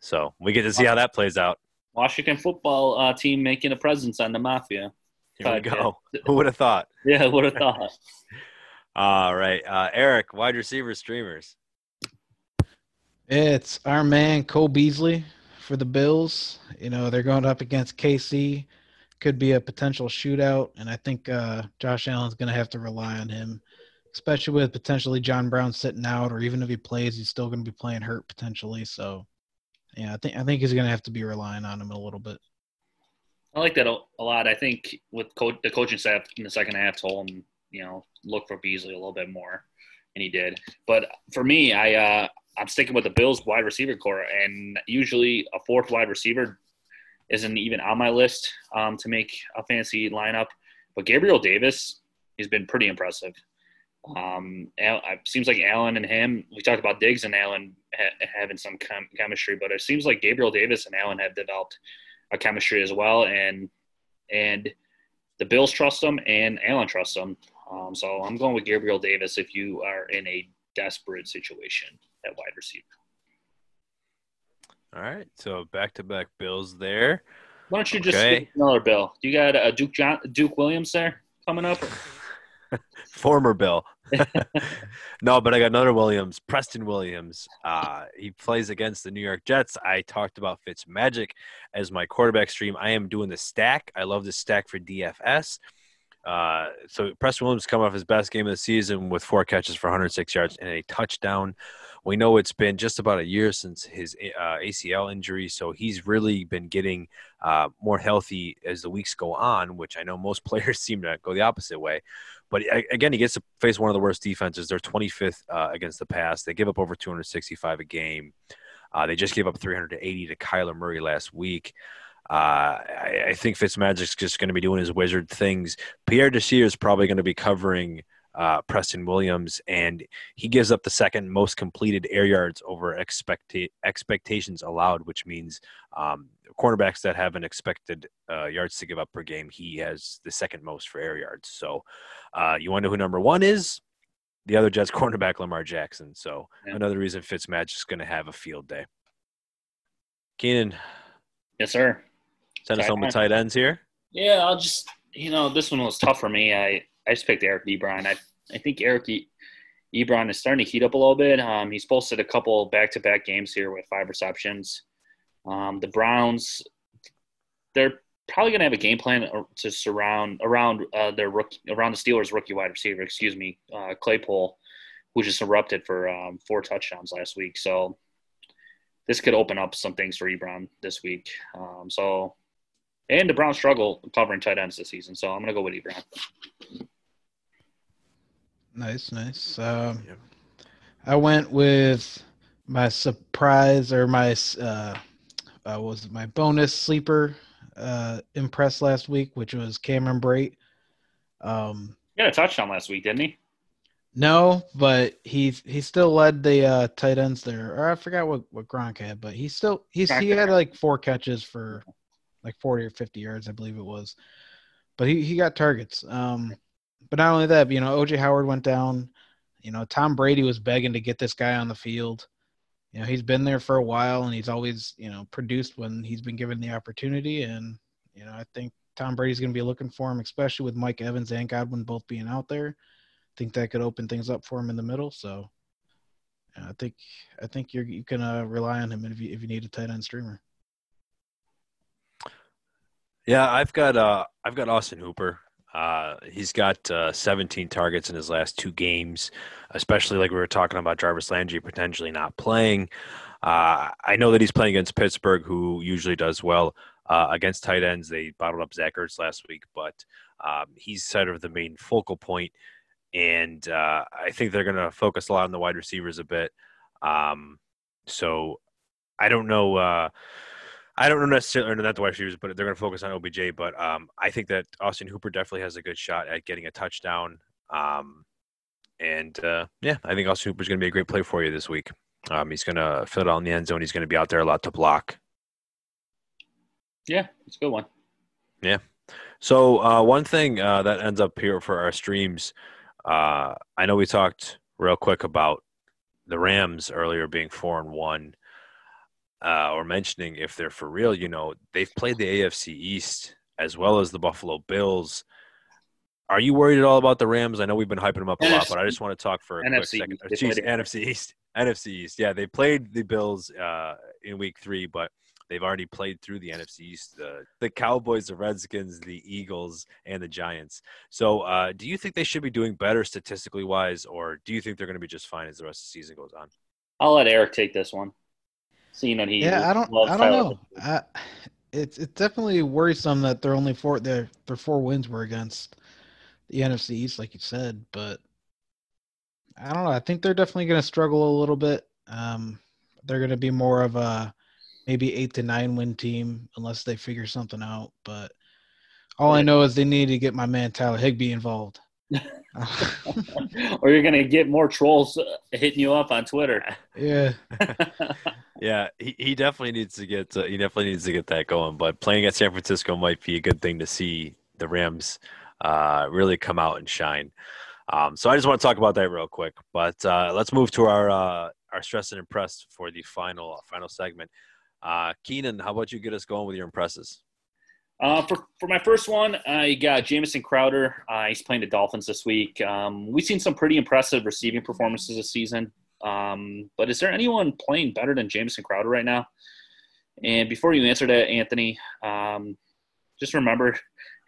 So we get to see how that plays out. Washington football uh, team making a presence on the Mafia. Here we go. Who would have thought? Yeah, who would have thought. All right, uh, Eric, wide receiver streamers. It's our man Cole Beasley for the Bills. You know, they're going up against KC. Could be a potential shootout, and I think uh, Josh Allen's going to have to rely on him, especially with potentially John Brown sitting out, or even if he plays, he's still going to be playing hurt potentially. So, yeah, I think I think he's going to have to be relying on him a little bit. I like that a a lot. I think with co- the coaching staff in the second half told him, you know, look for Beasley a little bit more, and he did. But for me, I uh, I'm sticking with the Bills wide receiver core, and usually a fourth wide receiver isn't even on my list um, to make a fantasy lineup. But Gabriel Davis, he's been pretty impressive. Um, it seems like Allen and him. We talked about Diggs and Allen ha- having some chem- chemistry, but it seems like Gabriel Davis and Allen have developed a chemistry as well, and and the Bills trust him and Allen trusts him. Um, so I'm going with Gabriel Davis if you are in a desperate situation at wide receiver. All right, so back to back Bills there. Why don't you just Okay. skip another Bill? You got uh, Duke John, Duke Williams there coming up? Former Bill. no, but I got another Williams, Preston Williams. Uh, he plays against the New York Jets. I talked about Fitz Magic as my quarterback stream. I am doing the stack. I love the stack for DFS. Uh, so Preston Williams come off his best game of the season with four catches for 106 yards and a touchdown. We know it's been just about a year since his uh, ACL injury, so he's really been getting uh, more healthy as the weeks go on, which I know most players seem to go the opposite way. But again, he gets to face one of the worst defenses. They're 25th uh, against the pass. They give up over 265 a game. Uh, they just gave up 380 to Kyler Murray last week. Uh, I, I think Fitzmagic's just going to be doing his wizard things. Pierre Desir is probably going to be covering uh, Preston Williams, and he gives up the second most completed air yards over expecta- expectations allowed, which means um, cornerbacks that have an expected uh, yards to give up per game, he has the second most for air yards. So, uh, you want to know who number one is? The other Jets cornerback, Lamar Jackson. So, Yeah. another reason Fitzmagic's going to have a field day. Keenan, Yes, sir. Send us Tight home with tight ends here. Yeah, I'll just you know this one was tough for me. I I just picked Eric Ebron. I I think Eric e- Ebron is starting to heat up a little bit. Um, he's posted a couple back to back games here with five receptions. Um, the Browns, they're probably going to have a game plan to surround around uh, their rookie around the Steelers rookie wide receiver. Excuse me, uh, Claypool, who just erupted for um, four touchdowns last week. So this could open up some things for Ebron this week. Um, so and the Browns struggle covering tight ends this season, so I'm gonna go with Ebron. Nice, nice. Um, Yep. I went with my surprise or my uh, uh, was it my bonus sleeper uh, impress last week, which was Cameron Brate. Um, He got a touchdown last week, didn't he? No, but he's he still led the uh, tight ends there. Or I forgot what what Gronk had, but he still he's he had like four catches for like forty or fifty yards, I believe it was. But he he got targets. Um, but not only that, you know, OJ Howard went down. You know, Tom Brady was begging to get this guy on the field. You know, he's been there for a while and he's always, you know, produced when he's been given the opportunity. And, you know, I think Tom Brady's going to be looking for him, especially with Mike Evans and Godwin both being out there. I think that could open things up for him in the middle. So I think I think you're you can uh, rely on him if you if you need a tight end streamer. Yeah, I've got uh I've got Austin Hooper. Uh, he's got uh, 17 targets in his last two games, especially like we were talking about Jarvis Landry potentially not playing. Uh, I know that he's playing against Pittsburgh, who usually does well uh, against tight ends. They bottled up Zach Ertz last week, but um, he's sort of the main focal point, and uh, I think they're going to focus a lot on the wide receivers a bit. Um, so I don't know uh, I don't necessarily know necessarily not the wide receivers, but they're going to focus on OBJ. But um, I think that Austin Hooper definitely has a good shot at getting a touchdown. Um, and uh, yeah, I think Austin Hooper is going to be a great play for you this week. Um, he's going to fill it out in the end zone. He's going to be out there a lot to block. Yeah, it's a good one. Yeah. So uh, one thing uh, that ends up here for our streams, uh, I know we talked real quick about the Rams earlier being four and one uh, or mentioning if they're for real, you know, they've played the AFC East as well as the Buffalo Bills. Are you worried at all about the Rams? I know we've been hyping them up a NFC, lot, but I just want to talk for a NFC, quick second. Oh, geez, NFC East. NFC East. Yeah, they played the Bills uh, in week three, but they've already played through the NFC East. The, the Cowboys, the Redskins, the Eagles, and the Giants. So, uh, do you think they should be doing better statistically wise, or do you think they're going to be just fine as the rest of the season goes on? I'll let Eric take this one seeing that he yeah, I don't, I don't know. I, it's it's definitely worrisome that they're only four their their four wins were against the NFC East, like you said. But I don't know. I think they're definitely going to struggle a little bit. Um, they're going to be more of a maybe eight to nine win team unless they figure something out. But all I know is they need to get my man Tyler Higbee involved. Or you're gonna get more trolls hitting you up on Twitter. Yeah. Yeah, he, he definitely needs to get uh, he definitely needs to get that going. But playing at San Francisco might be a good thing to see the Rams uh, really come out and shine. Um, so I just want to talk about that real quick. But uh, let's move to our uh, our stress and impressed for the final final segment. Uh, Keenan, how about you get us going with your impresses? Uh, for, for my first one, I got Jamison Crowder. Uh, he's playing the Dolphins this week. Um, we've seen some pretty impressive receiving performances this season. Um, but is there anyone playing better than Jamison Crowder right now? And before you answer that, Anthony, um, just remember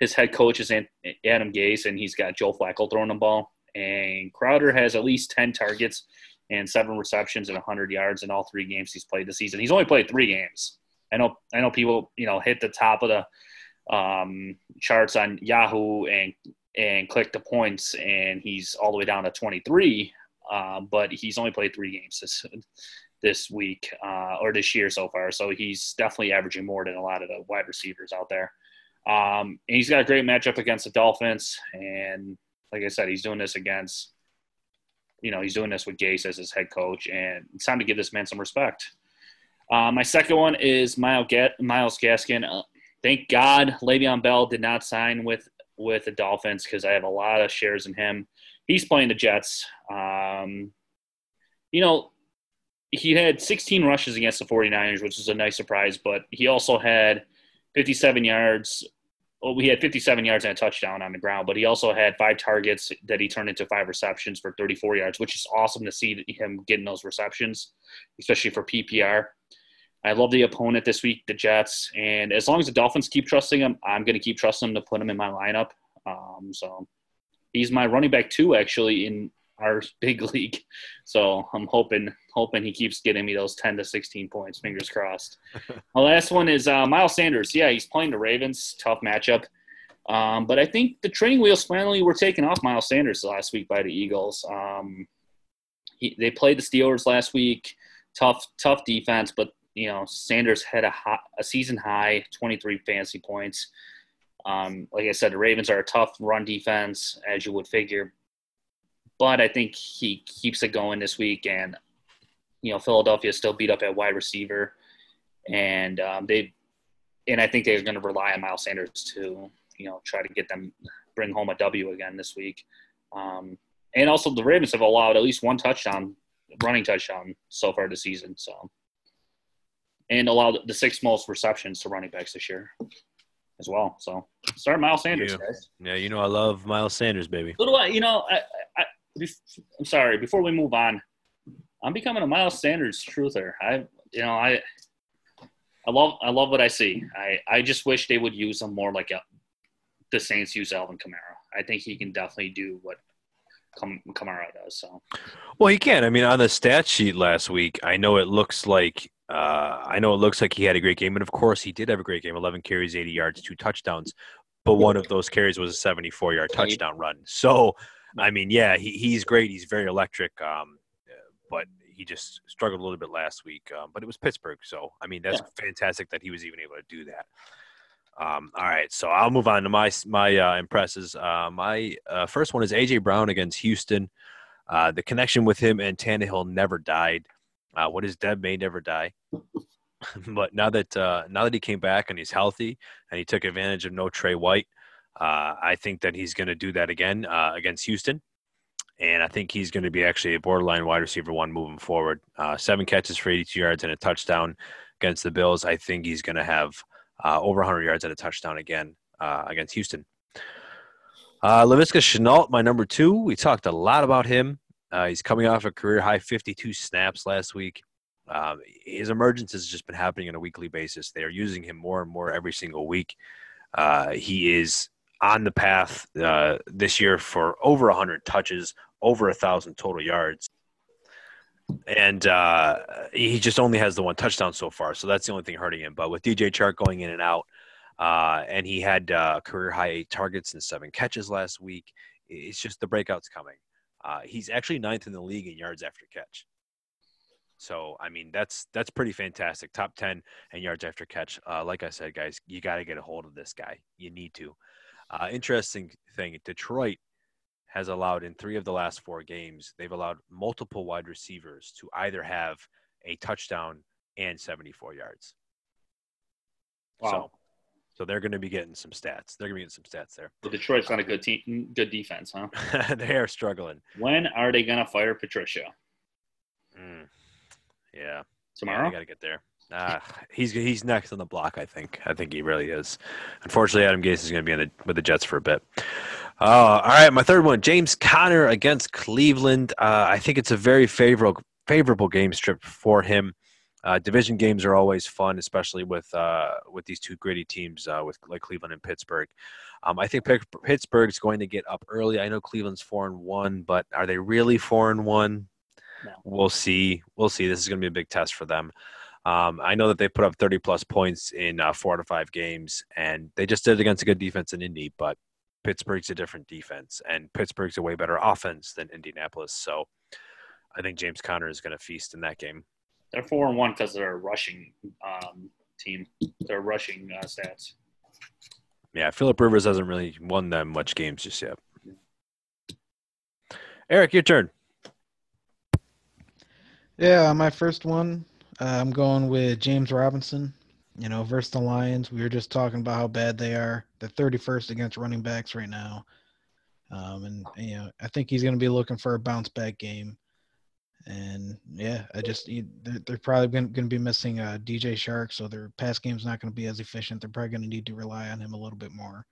his head coach is Adam Gase, and he's got Joe Flacco throwing the ball. And Crowder has at least 10 targets and seven receptions and 100 yards in all three games he's played this season. He's only played three games. I know, I know people, you know, hit the top of the um, charts on Yahoo and and click the points, and he's all the way down to 23. Uh, but he's only played three games this this week uh, or this year so far. So he's definitely averaging more than a lot of the wide receivers out there. Um, and he's got a great matchup against the Dolphins. And like I said, he's doing this against, you know, he's doing this with Gase as his head coach. And it's time to give this man some respect. Uh, my second one is Myles Gaskin. Thank God Le'Veon Bell did not sign with with the Dolphins because I have a lot of shares in him he's playing the Jets. Um, you know, he had 16 rushes against the 49ers, which is a nice surprise, but he also had 57 yards. Well, we had 57 yards and a touchdown on the ground, but he also had five targets that he turned into five receptions for 34 yards, which is awesome to see him getting those receptions, especially for PPR. I love the opponent this week, the Jets, and as long as the Dolphins keep trusting him, I'm going to keep trusting him to put him in my lineup. Um, so he's my running back two actually in our big league. So I'm hoping hoping he keeps getting me those 10 to 16 points. Fingers crossed. My last one is uh, Miles Sanders. Yeah, he's playing the Ravens. Tough matchup. Um, but I think the training wheels finally were taken off Miles Sanders last week by the Eagles. Um, he, they played the Steelers last week. Tough, tough defense, but you know Sanders had a, hot, a season high 23 fantasy points. Um, like I said, the Ravens are a tough run defense, as you would figure. but I think he keeps it going this week. And you know, Philadelphia is still beat up at wide receiver, and um, they and I think they're going to rely on Miles Sanders to you know try to get them bring home a W again this week. Um, and also the Ravens have allowed at least one touchdown, running touchdown so far this season. So, and allowed the six most receptions to running backs this year as well. So, start Miles Sanders, Yeah. guys. Yeah, you know I love Miles Sanders, baby. What do I? You know, I, I, I'm sorry. Before we move on, I'm becoming a Miles Sanders truther. I, you know, I, I love, I love what I see. I, I just wish they would use him more like a, the Saints use Alvin Kamara. I think he can definitely do what Kam- Kamara does. So Well, he can. I mean, on the stat sheet last week, I know it looks like uh, I know it looks like he had a great game, and of course, he did have a great game: 11 carries, 80 yards, two touchdowns. But one of those carries was a 74-yard touchdown run. So, I mean, yeah, he, he's great. He's very electric. Um, but he just struggled a little bit last week. Um, but it was Pittsburgh, so I mean, that's fantastic that he was even able to do that. Um, all right, so I'll move on to my my uh, impresses. Uh, my uh, first one is AJ Brown against Houston. Uh, the connection with him and Tannehill never died. Uh, what is dead may never die. but now that uh, now that he came back and he's healthy and he took advantage of no Trey White, uh, I think that he's going to do that again uh, against Houston. And I think he's going to be actually a borderline wide receiver one moving forward. Uh, seven catches for 82 yards and a touchdown against the Bills. I think he's going to have uh, over 100 yards and a touchdown again uh, against Houston. Uh, Laviska Shenault, my number two. We talked a lot about him. Uh, he's coming off a career high 52 snaps last week. Um, his emergence has just been happening on a weekly basis. They are using him more and more every single week. Uh, he is on the path uh, this year for over 100 touches, over a thousand total yards, and uh, he just only has the one touchdown so far. So that's the only thing hurting him. But with DJ Chark going in and out, uh, and he had uh, career high eight targets and seven catches last week. It's just the breakout's coming. Uh, he's actually ninth in the league in yards after catch. So I mean that's that's pretty fantastic. Top ten and yards after catch. Uh, like I said, guys, you got to get a hold of this guy. You need to. Uh, interesting thing: Detroit has allowed in three of the last four games. They've allowed multiple wide receivers to either have a touchdown and 74 yards. Wow. So, so they're going to be getting some stats. They're going to be getting some stats there. the Detroit's not a good team, good defense, huh? they are struggling. When are they gonna fire Patricia? Mm. Yeah. Tomorrow? I got to get there. Uh, he's he's next on the block. I think. I think he really is. Unfortunately, Adam Gase is going to be in the, with the Jets for a bit. Uh, all right, my third one, James Conner against Cleveland. Uh, I think it's a very favorable favorable game strip for him. Uh, division games are always fun, especially with uh, with these two gritty teams, uh, with like Cleveland and Pittsburgh. Um, I think Pitt- Pittsburgh's going to get up early. I know Cleveland's four and one, but are they really four and one? No. We'll see. We'll see. This is going to be a big test for them. Um, I know that they put up 30 plus points in uh, four to five games, and they just did it against a good defense in Indy. But Pittsburgh's a different defense, and Pittsburgh's a way better offense than Indianapolis. So I think James Conner is going to feast in that game. They're four and one because they're a rushing um, team. They're rushing uh, stats. Yeah, Philip Rivers hasn't really won them much games just yet. Eric, your turn. Yeah, my first one, uh, I'm going with James Robinson. You know, versus the Lions. We were just talking about how bad they are. They're 31st against running backs right now. Um, and, you know, I think he's going to be looking for a bounce back game. And yeah, I just they're, they're probably going to be missing uh, DJ Chark, so their pass game's not going to be as efficient. They're probably going to need to rely on him a little bit more.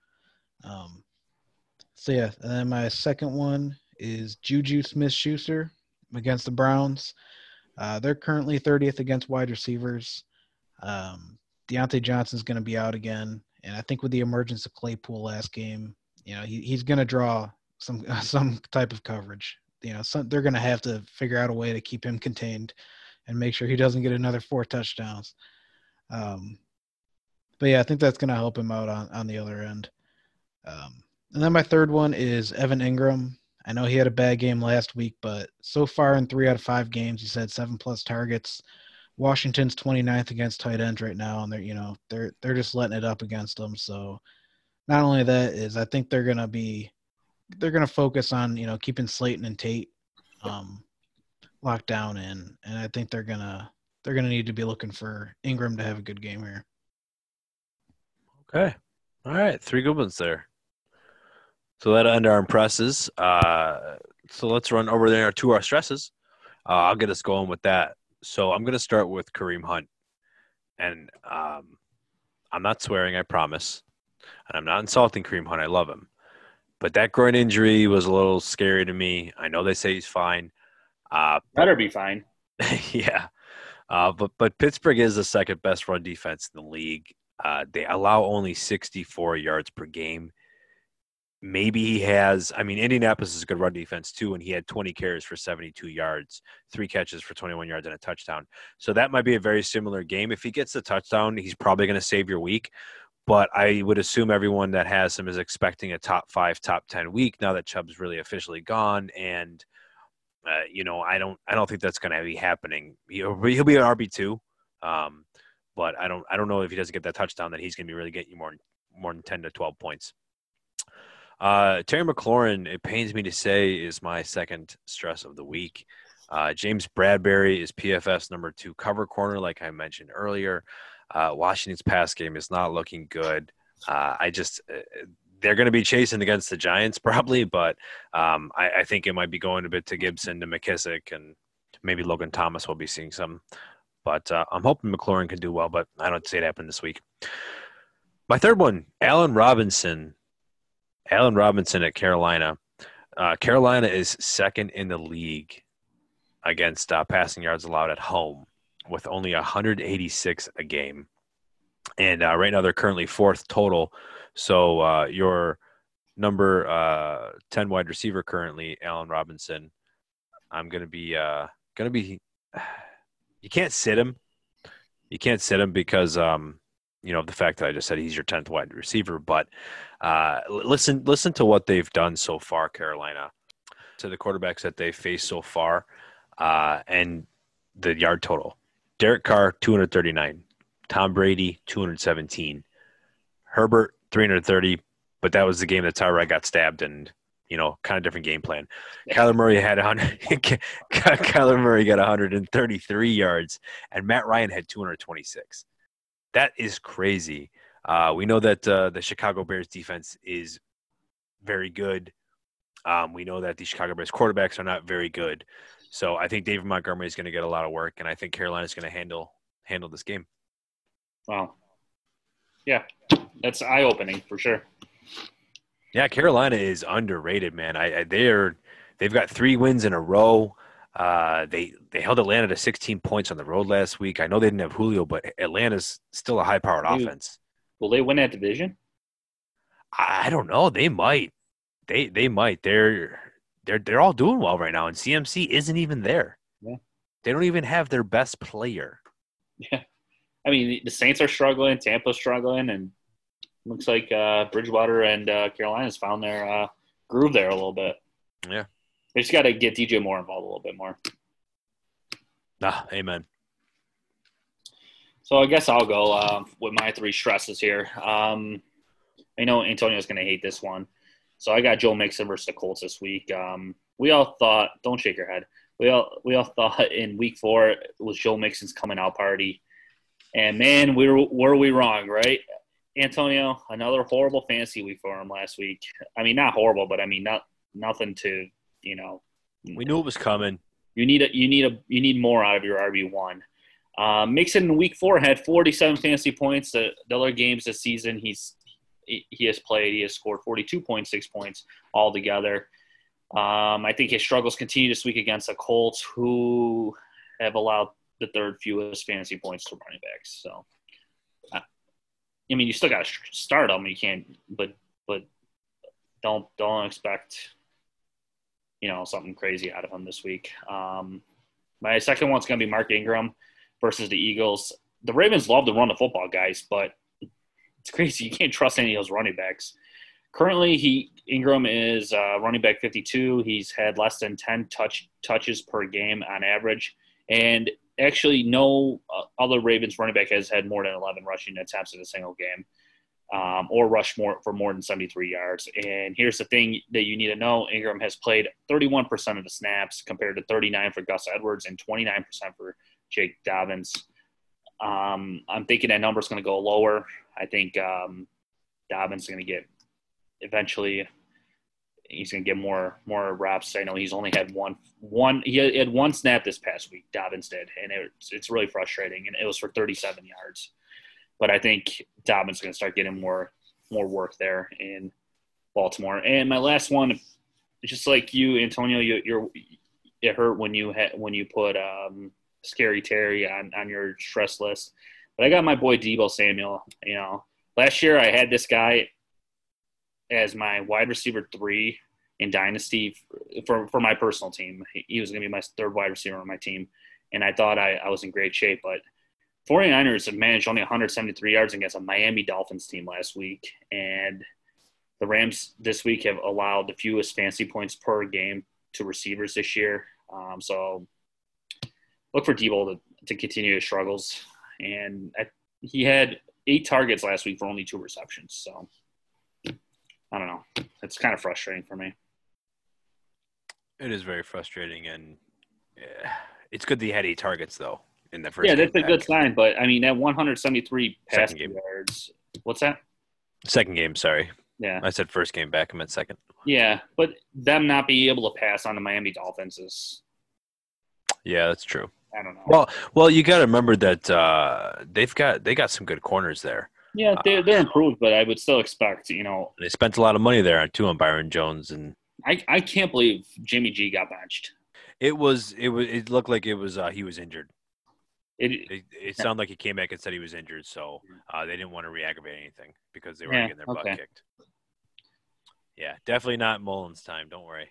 Um, so yeah, and then my second one is Juju Smith-Schuster against the Browns. Uh, they're currently 30th against wide receivers. Um, Diontae Johnson's going to be out again, and I think with the emergence of Claypool last game, you know he, he's going to draw some some type of coverage. You know, some, they're going to have to figure out a way to keep him contained and make sure he doesn't get another four touchdowns. Um, but yeah, I think that's going to help him out on on the other end. Um, and then my third one is Evan Engram. I know he had a bad game last week, but so far in three out of five games, he's had seven plus targets. Washington's 29th against tight ends right now, and they're you know they're they're just letting it up against them. So not only that is I think they're gonna be they're going to focus on you know keeping Slayton and Tate um, locked down in, and I think they're gonna they're gonna need to be looking for Engram to have a good game here. Okay, all right, three good ones there. So that under our impresses. Uh, so let's run over there to our stresses. Uh, I'll get us going with that. So I'm going to start with Kareem Hunt, and um, I'm not swearing, I promise, and I'm not insulting Kareem Hunt. I love him, but that groin injury was a little scary to me. I know they say he's fine. Uh, Better be fine. yeah, uh, but but Pittsburgh is the second best run defense in the league. Uh, they allow only 64 yards per game maybe he has. I mean, Indianapolis is a good run defense too, and he had 20 carries for 72 yards, three catches for 21 yards, and a touchdown. So that might be a very similar game. If he gets the touchdown, he's probably going to save your week. But I would assume everyone that has him is expecting a top five, top 10 week now that Chubb's really officially gone. And, uh, you know, I don't, I don't think that's going to be happening. He'll, he'll be an RB two. Um, but I don't, I don't know if he doesn't get that touchdown that he's going to be really getting more, more than 10 to 12 points. Uh, Terry McLaurin, it pains me to say, is my second stress of the week. Uh, James Bradberry is PFF's number two cover corner, like I mentioned earlier. Uh, Washington's pass game is not looking good. Uh, I just, uh, they're going to be chasing against the Giants probably, but um, I, I, think it might be going a bit to Gibson, to McKissic and maybe Logan Thomas will be seeing some. But uh, I'm hoping McLaurin can do well, but I don't see it happen this week. My third one, Allen Robinson Allen Robinson at Carolina. Uh, Carolina is second in the league against uh, passing yards allowed at home with only 186 a game. And uh, right now they're currently fourth total. So uh, your number uh, 10 wide receiver currently, Allen Robinson, I'm going to be uh, going to be you can't sit him. You can't sit him because um, you know the fact that I just said he's your 10th wide receiver, but uh, listen, listen to what they've done so far, Carolina, to the quarterbacks that they've faced so far, uh, and the yard total. Derek Carr, 239. Tom Brady, 217. Herbert, 330. But that was the game that Tyrod got stabbed and you know, kind of different game plan. Yeah. Kyler Murray had 100. Kyler Murray got 133 yards, and Matt Ryan had 226. That is crazy. Uh, we know that uh, the Chicago Bears defense is very good. Um, we know that the Chicago Bears quarterbacks are not very good. So I think David Montgomery is going to get a lot of work, and I think Carolina is going to handle handle this game. Wow. Yeah, that's eye opening for sure. Yeah, Carolina is underrated, man. I, I they're they've got three wins in a row. Uh, they they held Atlanta to 16 points on the road last week. I know they didn't have Julio, but Atlanta's still a high powered offense. Will they win that division? I don't know. They might. They they might. They're they're they're all doing well right now, and CMC isn't even there. Yeah. They don't even have their best player. Yeah. I mean, the Saints are struggling, Tampa's struggling, and looks like uh, Bridgewater and uh, Carolina's found their uh, groove there a little bit. Yeah. They just got to get DJ Moore involved a little bit more. Ah, amen. So I guess I'll go uh, with my three stresses here. Um, I know Antonio's going to hate this one. So I got Joe Mixon versus the Colts this week. Um, we all thought, don't shake your head. We all we all thought in week four it was Joe Mixon's coming out party, and man, we were were we wrong, right? Antonio, another horrible fantasy week for him last week. I mean, not horrible, but I mean, not nothing to you know. We knew it was coming. You need a you need a you need more out of your RB one. Uh, Mixon in week four had 47 fantasy points. The, the other games this season, he's he has played. He has scored 42.6 points altogether. Um, I think his struggles continue this week against the Colts, who have allowed the third fewest fantasy points to running backs. So, uh, I mean, you still got to start them. You can't, but but don't don't expect you know something crazy out of him this week. Um, my second one's going to be Mark Ingram versus the Eagles. The Ravens love to run the football, guys, but it's crazy. You can't trust any of those running backs. Currently, he Ingram is uh, running back 52. He's had less than 10 touch touches per game on average, and actually, no uh, other Ravens running back has had more than 11 rushing attempts in a single game. um, or rush more for more than 73 yards. And here's the thing that you need to know: Ingram has played 31% of the snaps compared to 39 for Gus Edwards and 29% for J.K. Dobbins. Um, I'm thinking that number is going to go lower. I think um, Dobbins is going to get eventually. He's going to get more more reps. I know he's only had one one. He had one snap this past week. Dobbins did, and it's it's really frustrating. And it was for 37 yards. But I think Dobbins is going to start getting more more work there in Baltimore. And my last one, just like you, Antonio, you, you're it hurt when you had when you put um, Scary Terry on on your stress list. But I got my boy Deebo Samuel. You know, last year I had this guy as my wide receiver three in Dynasty for for my personal team. He was going to be my third wide receiver on my team, and I thought I, I was in great shape. But 49ers have managed only 173 yards against a Miami Dolphins team last week, and the Rams this week have allowed the fewest fancy points per game to receivers this year. Um, so look for Deebo to, to continue his struggles. And I, he had eight targets last week for only two receptions. So I don't know. It's kind of frustrating for me. It is very frustrating, and yeah, it's good that he had eight targets though in the first. Yeah, that's a back. good sign. But I mean, that 173 pass yards. What's that? Second game. Sorry. Yeah. I said first game back. I meant second. Yeah, but them not being able to pass on the Miami Dolphins is. Yeah, that's true. I don't know. Well, well, you got to remember that uh, they've got they got some good corners there. Yeah, they're, they're improved, but I would still expect you know they spent a lot of money there too on Byron Jones and I I can't believe Jimmy G got benched. It was it was it looked like it was uh, he was injured. It it, it sounded like he came back and said he was injured, so uh, they didn't want to re-aggravate anything because they were yeah, getting their okay. butt kicked. Yeah, definitely not Mullens' time. Don't worry.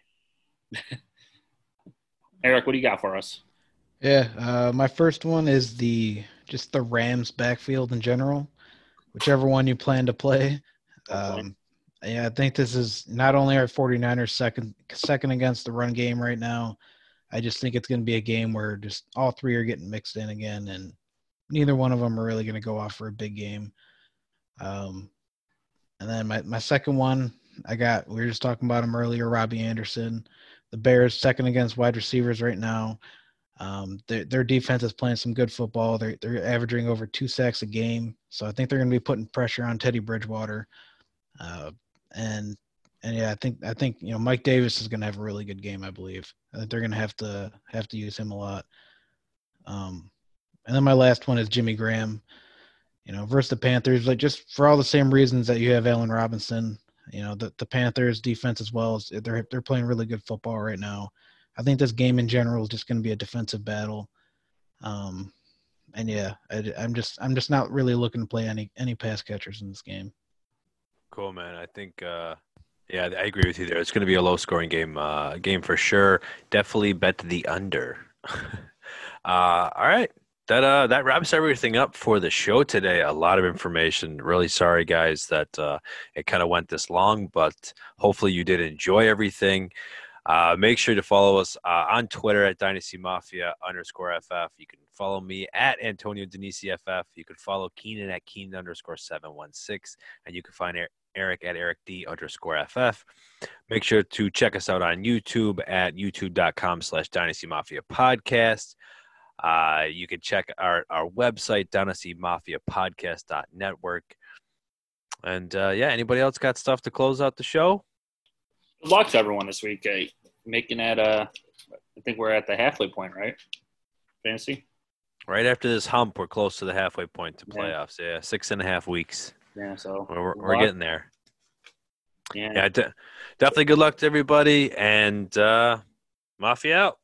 Eric, what do you got for us? Yeah, uh, my first one is the just the Rams backfield in general, whichever one you plan to play. Um, yeah, I think this is not only our 49ers second second against the run game right now. I just think it's going to be a game where just all three are getting mixed in again, and neither one of them are really going to go off for a big game. Um, and then my, my second one, I got we were just talking about him earlier, Robbie Anderson. The Bears second against wide receivers right now. Um, their, their defense is playing some good football. They're, they're averaging over two sacks a game. So I think they're going to be putting pressure on Teddy Bridgewater. Uh, and and yeah, I think I think you know Mike Davis is going to have a really good game. I believe I they're going to have to have to use him a lot. Um, and then my last one is Jimmy Graham. You know, versus the Panthers, like just for all the same reasons that you have Allen Robinson. You know, the the Panthers defense as well as they're they're playing really good football right now. I think this game in general is just going to be a defensive battle. Um, and yeah, I, I'm just I'm just not really looking to play any any pass catchers in this game. Cool, man. I think, uh, yeah, I agree with you there. It's going to be a low scoring game, uh, game for sure. Definitely bet the under. uh, all right. That, uh, that wraps everything up for the show today. A lot of information. Really sorry, guys, that uh, it kind of went this long, but hopefully you did enjoy everything. Uh, make sure to follow us uh, on Twitter at Dynasty Mafia underscore FF. You can follow me at Antonio Denisi FF. You can follow Keenan at Keenan underscore 716. And you can find Eric at Eric D underscore FF. Make sure to check us out on YouTube at youtube.com slash Dynasty Mafia Podcast. Uh, you can check our, our website, dynastymafiapodcast.network. And uh, yeah, anybody else got stuff to close out the show? Good luck to everyone this week. Uh, making that, uh, I think we're at the halfway point, right? Fantasy? Right after this hump, we're close to the halfway point to playoffs. Yeah, six and a half weeks. Yeah, so We're, we're, we're getting there. yeah. Yeah, de- definitely good luck to everybody. And uh, Mafia out.